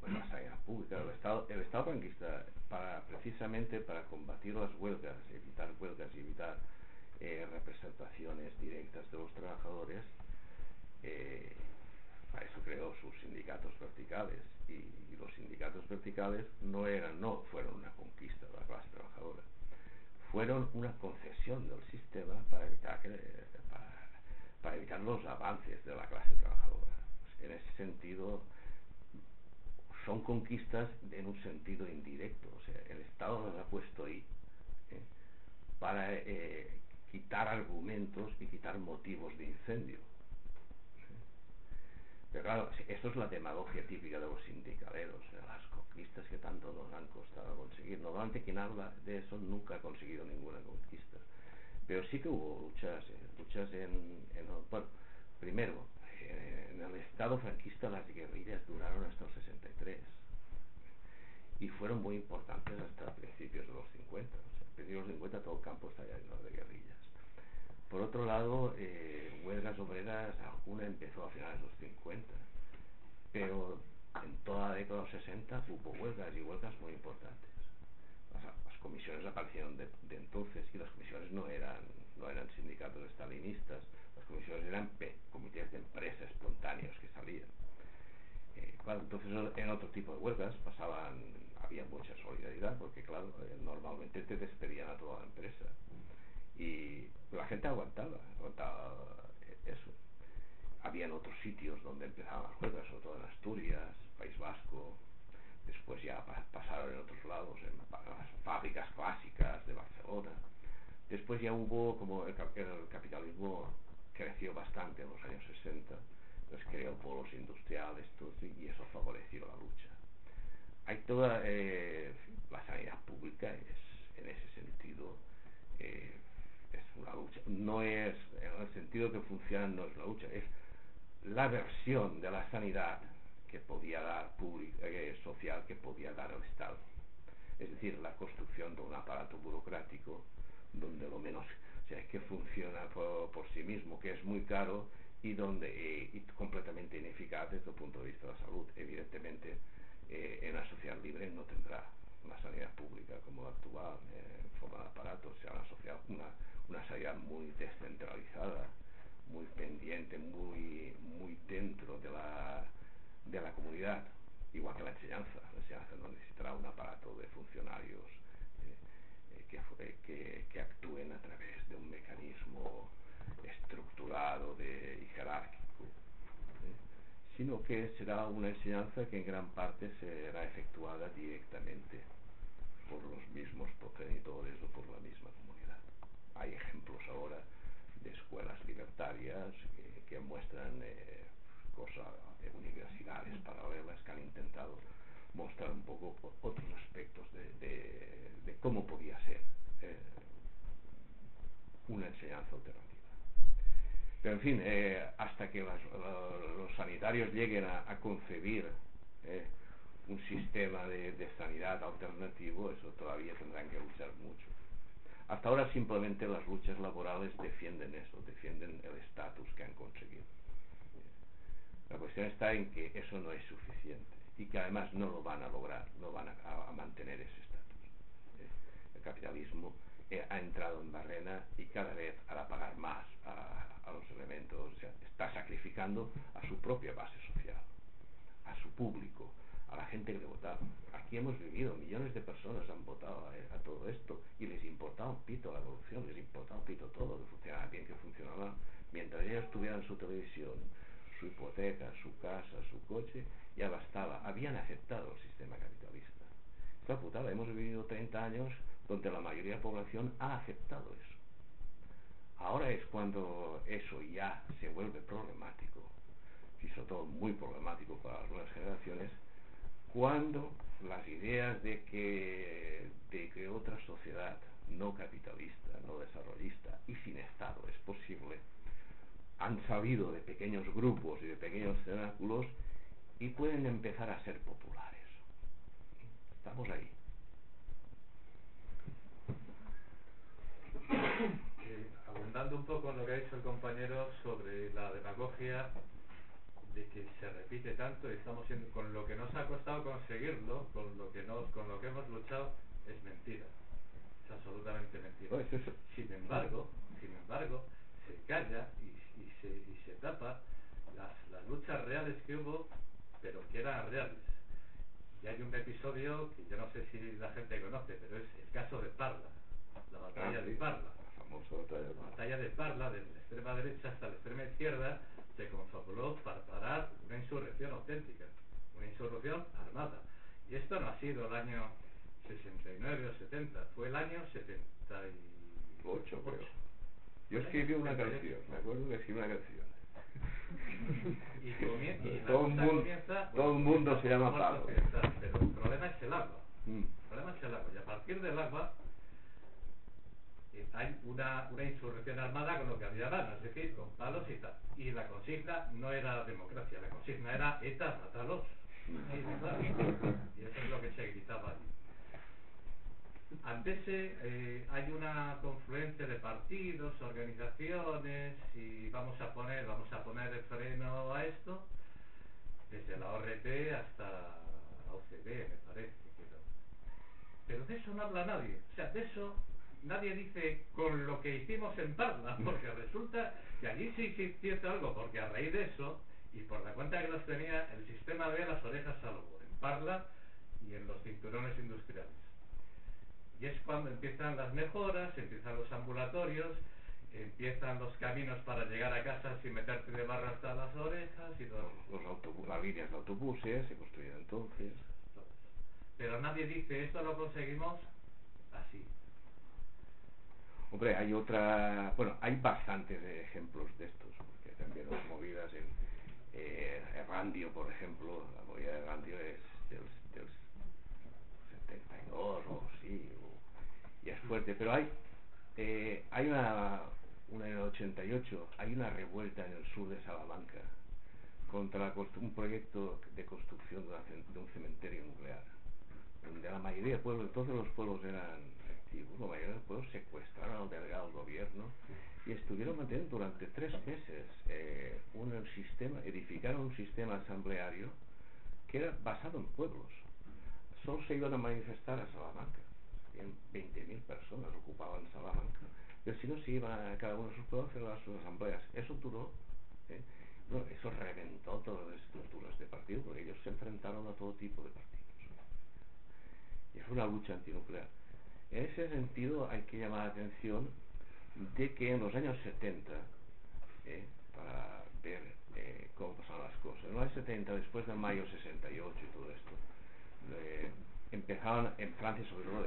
bueno, la sanidad pública, el Estado, el Estado franquista, para, precisamente para combatir las huelgas, evitar huelgas y evitar eh, representaciones directas de los trabajadores, eh, para eso creó sus sindicatos verticales y, los sindicatos verticales no eran no fueron una conquista de la clase trabajadora. Fueron una concesión del sistema para evitar que para, evitar los avances de la clase trabajadora. En ese sentido son conquistas en un sentido indirecto. O sea el Estado nos ha puesto ahí ¿eh? para eh, quitar argumentos y quitar motivos de incendio pero claro, esto es la demagogia típica de los sindicaleros, las conquistas que tanto nos han costado conseguir. Normalmente quien habla de eso nunca ha conseguido ninguna conquista. Pero sí que hubo luchas, eh, luchas en, en, bueno, primero, eh, en el Estado franquista las guerrillas duraron hasta el 63 y fueron muy importantes hasta principios de los 50. O sea, a principios de los 50 todo el campo estaba lleno de guerrillas. Por otro lado, eh, huelgas obreras, alguna empezó a finales de los 50, pero en toda la década de los 60 hubo huelgas y huelgas muy importantes. Las, comisiones aparecieron de, de, entonces y las comisiones no eran, no eran sindicatos estalinistas, las comisiones eran comités de empresa espontáneos que salían. Eh, entonces en otro tipo de huelgas pasaban, había mucha solidaridad porque claro, eh, normalmente te despedían a toda la empresa y la gente aguantaba, aguantaba eso. habían otros sitios donde empezaban las huelgas, sobre todo en Asturias, País Vasco, después ya pasaron en otros lados, en las fábricas clásicas de Barcelona. Después ya hubo, como el, capitalismo creció bastante en los años 60, pues creó polos industriales y eso favoreció la lucha. Hay toda eh, la sanidad pública es en ese sentido eh, una lucha. No es en el sentido que funciona no es la lucha, es la versión de la sanidad que podía dar pública, eh, social que podía dar el Estado. Es decir, la construcción de un aparato burocrático donde lo menos, o sea, que funciona por, sí mismo, que es muy caro y donde eh, completamente ineficaz desde el punto de vista de la salud. Evidentemente, eh, en la sociedad libre no tendrá una sanidad pública como la actual, eh, en forma de aparato, o sea, una, sociedad, una, una sanidad muy descentralizada, muy pendiente, muy, muy dentro de la, de la comunidad, igual que la enseñanza. La enseñanza no necesitará un aparato de funcionarios eh, que, que, que actúen a través de un mecanismo estructurado de, y jerárquico, ¿eh? sino que será una enseñanza que en gran parte será efectuada directamente por los mismos progenitores o por la misma comunidad. Hay ejemplos ahora de escuelas libertarias que, muestran eh, cosas, eh, universidades paralelas que han intentado mostrar un poco otros aspectos de, cómo podía ser eh, una enseñanza alternativa. Pero en fin, eh, hasta que los, sanitarios lleguen a, concebir un sistema de, sanidad alternativo, eso todavía tendrán que luchar mucho. Hasta ahora simplemente las luchas laborales defienden eso, defienden el estatus que han conseguido. La cuestión está en que eso no es suficiente y que además no lo van a lograr, no van a, mantener ese estatus. ¿eh? El capitalismo eh, ha entrado en barrena y cada vez hará pagar más a, los elementos, está sacrificando a su propia base social, a su público, a la gente que le votaba. Aquí hemos vivido, millones de personas han votado a, todo esto y les importaba un pito la evolución, les importaba un pito todo, que funcionara bien, que funcionaba. Mientras ellos tuvieran su televisión, su hipoteca, su casa, su coche, ya bastaba. Habían aceptado el sistema capitalista. Putada, hemos vivido 30 años donde la mayoría de la población ha aceptado eso. Ahora es cuando eso ya se vuelve problemático, y sobre todo muy problemático para las nuevas generaciones, cuando las ideas de que, de que otra sociedad no capitalista, no desarrollista y sin Estado es posible, han salido de pequeños grupos y de pequeños cenáculos y pueden empezar a ser populares. Estamos ahí. Eh, abundando un poco en lo que ha dicho el compañero sobre la demagogia de que se repite tanto y estamos siendo con lo que nos ha costado conseguirlo, con lo que nos, con lo que hemos luchado, es mentira. Es absolutamente mentira. No, es eso. Sin embargo, sin embargo, se calla y, y, se, y se tapa las, las luchas reales que hubo, pero que eran reales. Y hay un episodio que yo no sé si la gente conoce, pero es el caso de Parla, la batalla Ah, sí. de Parla. La famosa batalla de La batalla de Parla, desde la extrema derecha hasta la extrema izquierda, se confabuló para parar una insurrección auténtica, una insurrección armada. Y esto no ha sido el año 69 o 70, fue el año 78. creo. Yo escribí una canción, me acuerdo que escribí una canción. Y, todo cosa mundo, comienza- todo el mundo se llama Pablo. Pero el problema es el agua. Mm. El problema es el agua. Y a partir del agua hay una, una insurrección armada con lo que había es decir, con palos y tal. Y la consigna no era democracia, la consigna era ETA, mátalos. Sí, claro. Y eso es lo que se gritaba allí. Ante ese eh, hay una confluencia de partidos, organizaciones y vamos a poner, vamos a poner el freno a esto desde la ORT hasta la OCDE, me parece. Pero de eso no habla nadie. O sea, de eso nadie dice con lo que hicimos en Parla, porque resulta que allí sí se hizo algo, porque a raíz de eso, y por la cuenta que los tenía, el sistema ve las orejas al lobo, en Parla y en los cinturones industriales. Y es cuando empiezan las mejoras, empiezan los ambulatorios empiezan los caminos para llegar a casa sin meterte de barro hasta las orejas y todo. Los autobu- las líneas de autobuses se construyeron entonces. Pero nadie dice, esto lo conseguimos así. Hombre, hay otra, bueno, hay bastantes ejemplos de estos, porque también las movidas en eh, Errandio, por ejemplo, la movida de Errandio es del, del 72 o sí, y es fuerte, pero hay eh, hay una, una en el 88, hay una revuelta en el sur de Salamanca contra un proyecto de construcción de, una de un cementerio nuclear, donde la mayoría de pueblos, entonces los pueblos eran activos, la mayoría secuestraron al delegado del gobierno y estuvieron manteniendo durante tres meses eh, un sistema, edificaron un sistema asambleario que era basado en pueblos. Solo se iban a manifestar a Salamanca. Habían 20.000 personas ocupaban Salamanca. Pero si no, se iban a cada uno de sus pueblos a celebrar sus asambleas. Eso duró. ¿eh? Eso reventó todas las estructuras de partido, porque ellos se enfrentaron a todo tipo de partidos. Y fue una lucha antinuclear. En ese sentido hay que llamar la atención de que en los años 70, ¿eh? para ver eh, cómo pasaron las cosas, en los años 70, después de mayo 68 y todo esto, eh, empezaron en Francia sobre todo,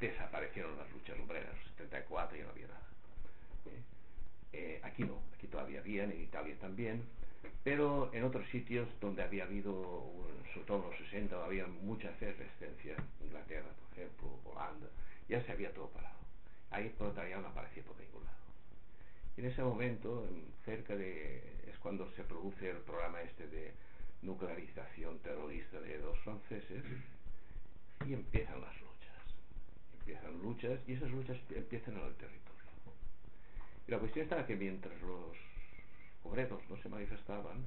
desaparecieron las luchas obreras, 74 ya no había nada. ¿eh? Eh, aquí no, aquí todavía había, en Italia también, pero en otros sitios donde había habido, sobre todo en los 60, había mucha resistencia, Inglaterra, por ejemplo, Holanda, ya se había todo parado. Ahí proletariado no aparecía por ningún lado. Y en ese momento, en- cerca de, es cuando se produce el programa este de nuclearización terrorista de los franceses, y empiezan las luchas. Empiezan luchas, y esas luchas empiezan en el territorio. Y la cuestión está que mientras los obreros no se manifestaban,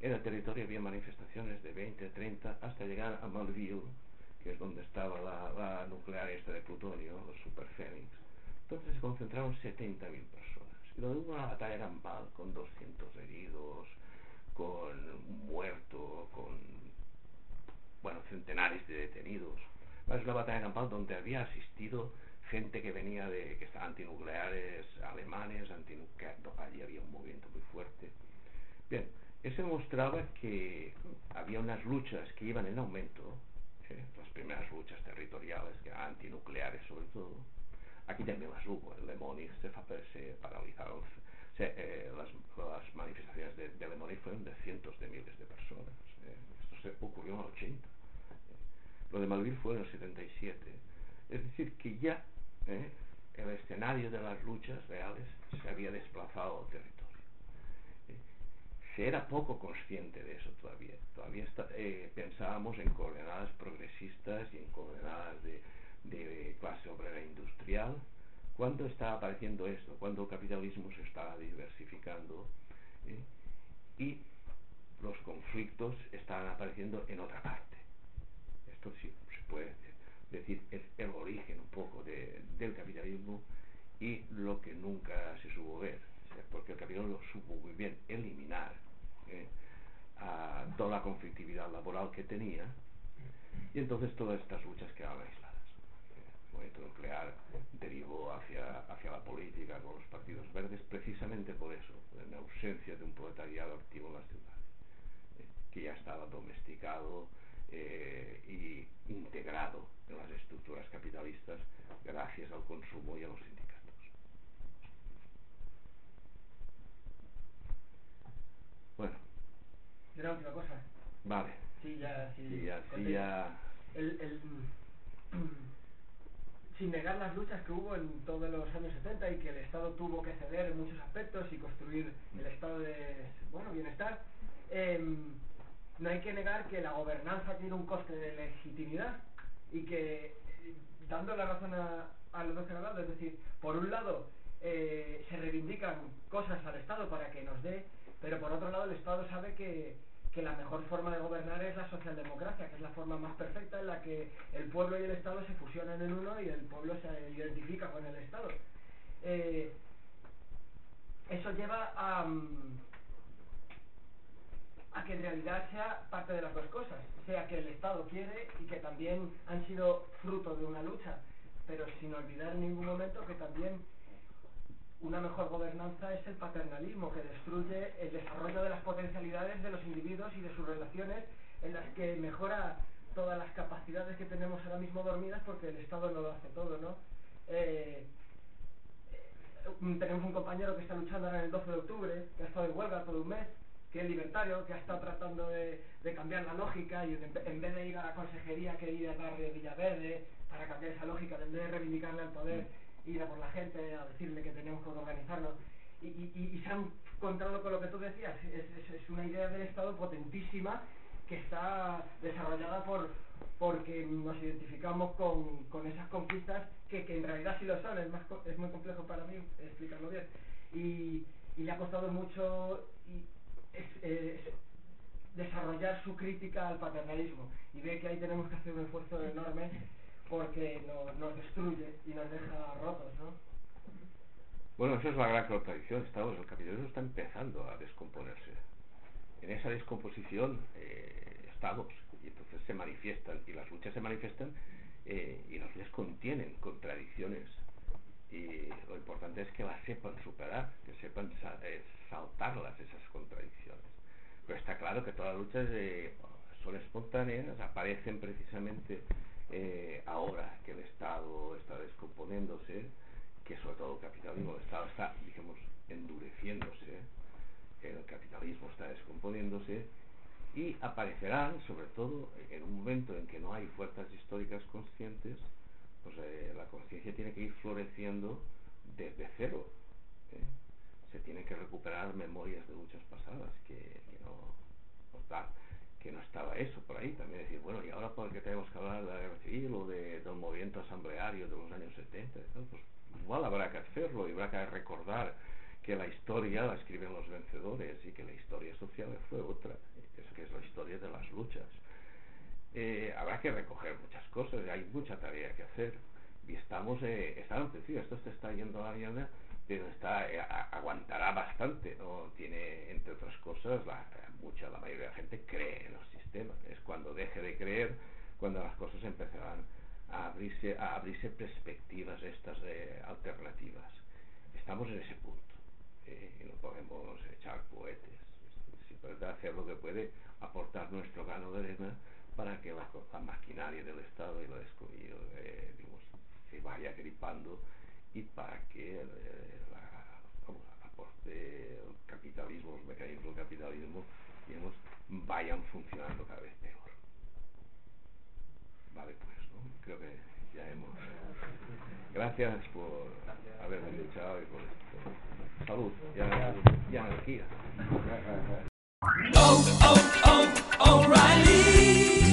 en el territorio había manifestaciones de 20, 30, hasta llegar a Malville, que es donde estaba la, la nuclear esta de plutonio, los Super Phoenix. Entonces se concentraron 70.000 personas. Y donde hubo una batalla campal con 200 heridos, con un muerto, con bueno, centenares de detenidos. Es una batalla campal donde había asistido gente que venía de, que antinucleares alemanes, antinucleares, allí había un movimiento muy fuerte. Bien, eso demostraba que había unas luchas que iban en aumento, ¿eh? las primeras luchas territoriales, que antinucleares sobre todo. Aquí también las hubo, en Le Monich se, se paralizaron, o sea, eh, las, las manifestaciones de, de Le Monich fueron de cientos de miles de personas. ¿eh? Esto se ocurrió en el 80. ¿eh? Lo de Malville fue en el 77. Es decir, que ya ¿eh? el escenario de las luchas reales se había desplazado al territorio. ¿eh? Se era poco consciente de eso todavía. Todavía está- eh, pensábamos en coordenadas progresistas y en coordenadas de, de clase obrera industrial. ¿Cuándo estaba apareciendo esto? Cuando el capitalismo se estaba diversificando ¿eh? y los conflictos estaban apareciendo en otra parte. Esto sí se puede decir es el origen un poco de- del capitalismo y lo que nunca se supo ver, porque el capitalismo lo supo muy bien eliminar ¿eh? a toda la conflictividad laboral que tenía y entonces todas estas luchas quedaban aisladas. ¿eh? El movimiento nuclear derivó hacia, hacia la política con los partidos verdes precisamente por eso, en ausencia de un proletariado activo en las ciudades eh, que ya estaba domesticado eh, y integrado en las estructuras capitalistas gracias al consumo y a los sindicatos. Bueno, Y una última cosa. vale. Sí, ya, sí. Sí, ya, sí, conté. ya. El, el, sin negar las luchas que hubo en todos los años 70 y que el Estado tuvo que ceder en muchos aspectos y construir el estado de bueno bienestar, em, no hay que negar que la gobernanza tiene un coste de legitimidad y que eh, dando la razón a, a los dos hablado, es decir, por un lado eh, se reivindican cosas al Estado para que nos dé, pero por otro lado el Estado sabe que, que la mejor forma de gobernar es la socialdemocracia, que es la forma más perfecta en la que el pueblo y el Estado se fusionan en uno y el pueblo se identifica con el Estado. Eh, eso lleva a, mm, a que en realidad sea parte de las dos cosas, sea que el Estado quiere y que también han sido fruto de una lucha, pero sin olvidar en ningún momento que también una mejor gobernanza es el paternalismo, que destruye el desarrollo de las potencialidades de los individuos y de sus relaciones, en las que mejora todas las capacidades que tenemos ahora mismo dormidas porque el Estado no lo hace todo, ¿no? Eh, eh, tenemos un compañero que está luchando ahora en el 12 de octubre, que ha estado en huelga todo un mes, que es libertario, que ha estado tratando de, cambiar la lógica y en vez de ir a la consejería que ir al barrio de Villaverde para cambiar esa lógica, en vez de reivindicarle al poder, ir a por la gente a decirle que tenemos que organizarnos. Y, y, se han encontrado con lo que tú decías, es, es, una idea del Estado potentísima que está desarrollada por porque nos identificamos con, con esas conquistas que, que, en realidad sí lo son, es, más, es muy complejo para mí explicarlo bien. Y, y le ha costado mucho desarrollar su crítica al paternalismo y ve que ahí tenemos que hacer un esfuerzo enorme porque nos destruye y nos deja rotos, ¿no? Bueno, esa es la gran contradicción. Estamos, el capitalismo está empezando a descomponerse. En esa descomposición eh, estamos y entonces se manifiestan y las luchas se manifiestan eh, y las luchas contienen contradicciones y lo importante es que las sepan superar, que sepan eh, saltarlas esas contradicciones. Pero está claro que todas las luchas son espontáneas, aparecen precisamente eh, ahora que el Estado está descomponiéndose, que sobre todo el capitalismo, el Estado está, digamos, endureciéndose, el capitalismo está descomponiéndose, y aparecerán, sobre todo, en un momento en que no hay fuerzas históricas conscientes, pues eh, la conciencia tiene que ir floreciendo desde cero. ¿eh? Se tienen que recuperar memorias de luchas pasadas que, no que no estaba eso por ahí. También decir, bueno, ¿y ahora por qué tenemos que hablar de la guerra civil o de, del movimiento asambleario de los años 70? Pues igual habrá que hacerlo y habrá que recordar que la historia la escriben los vencedores y que la historia social fue otra, es que es la historia de las luchas. Eh, habrá que recoger muchas cosas, hay mucha tarea que hacer y estamos, eh, estamos esto se está yendo a la mierda, pero está, eh, aguantará bastante, ¿no? Tiene, entre otras cosas, la, mucha, la mayoría de la gente cree en los sistemas. Es cuando deje de creer, cuando las cosas empezarán a abrirse, a abrirse perspectivas estas de alternativas. Estamos en ese punto eh, y no podemos echar cohetes. Simplemente hacer lo que puede aportar nuestro grano de arena para que la, maquinaria del Estado y, la, eh, se vaya gripando y para que eh, aporte el capitalismo, los mecanismos del capitalismo digamos, vayan funcionando cada vez peor. Vale, pues, ¿no? Creo que ya hemos... Gracias por haberme escuchado y por esto. Salud y, y anarquía. Oh, oh, oh,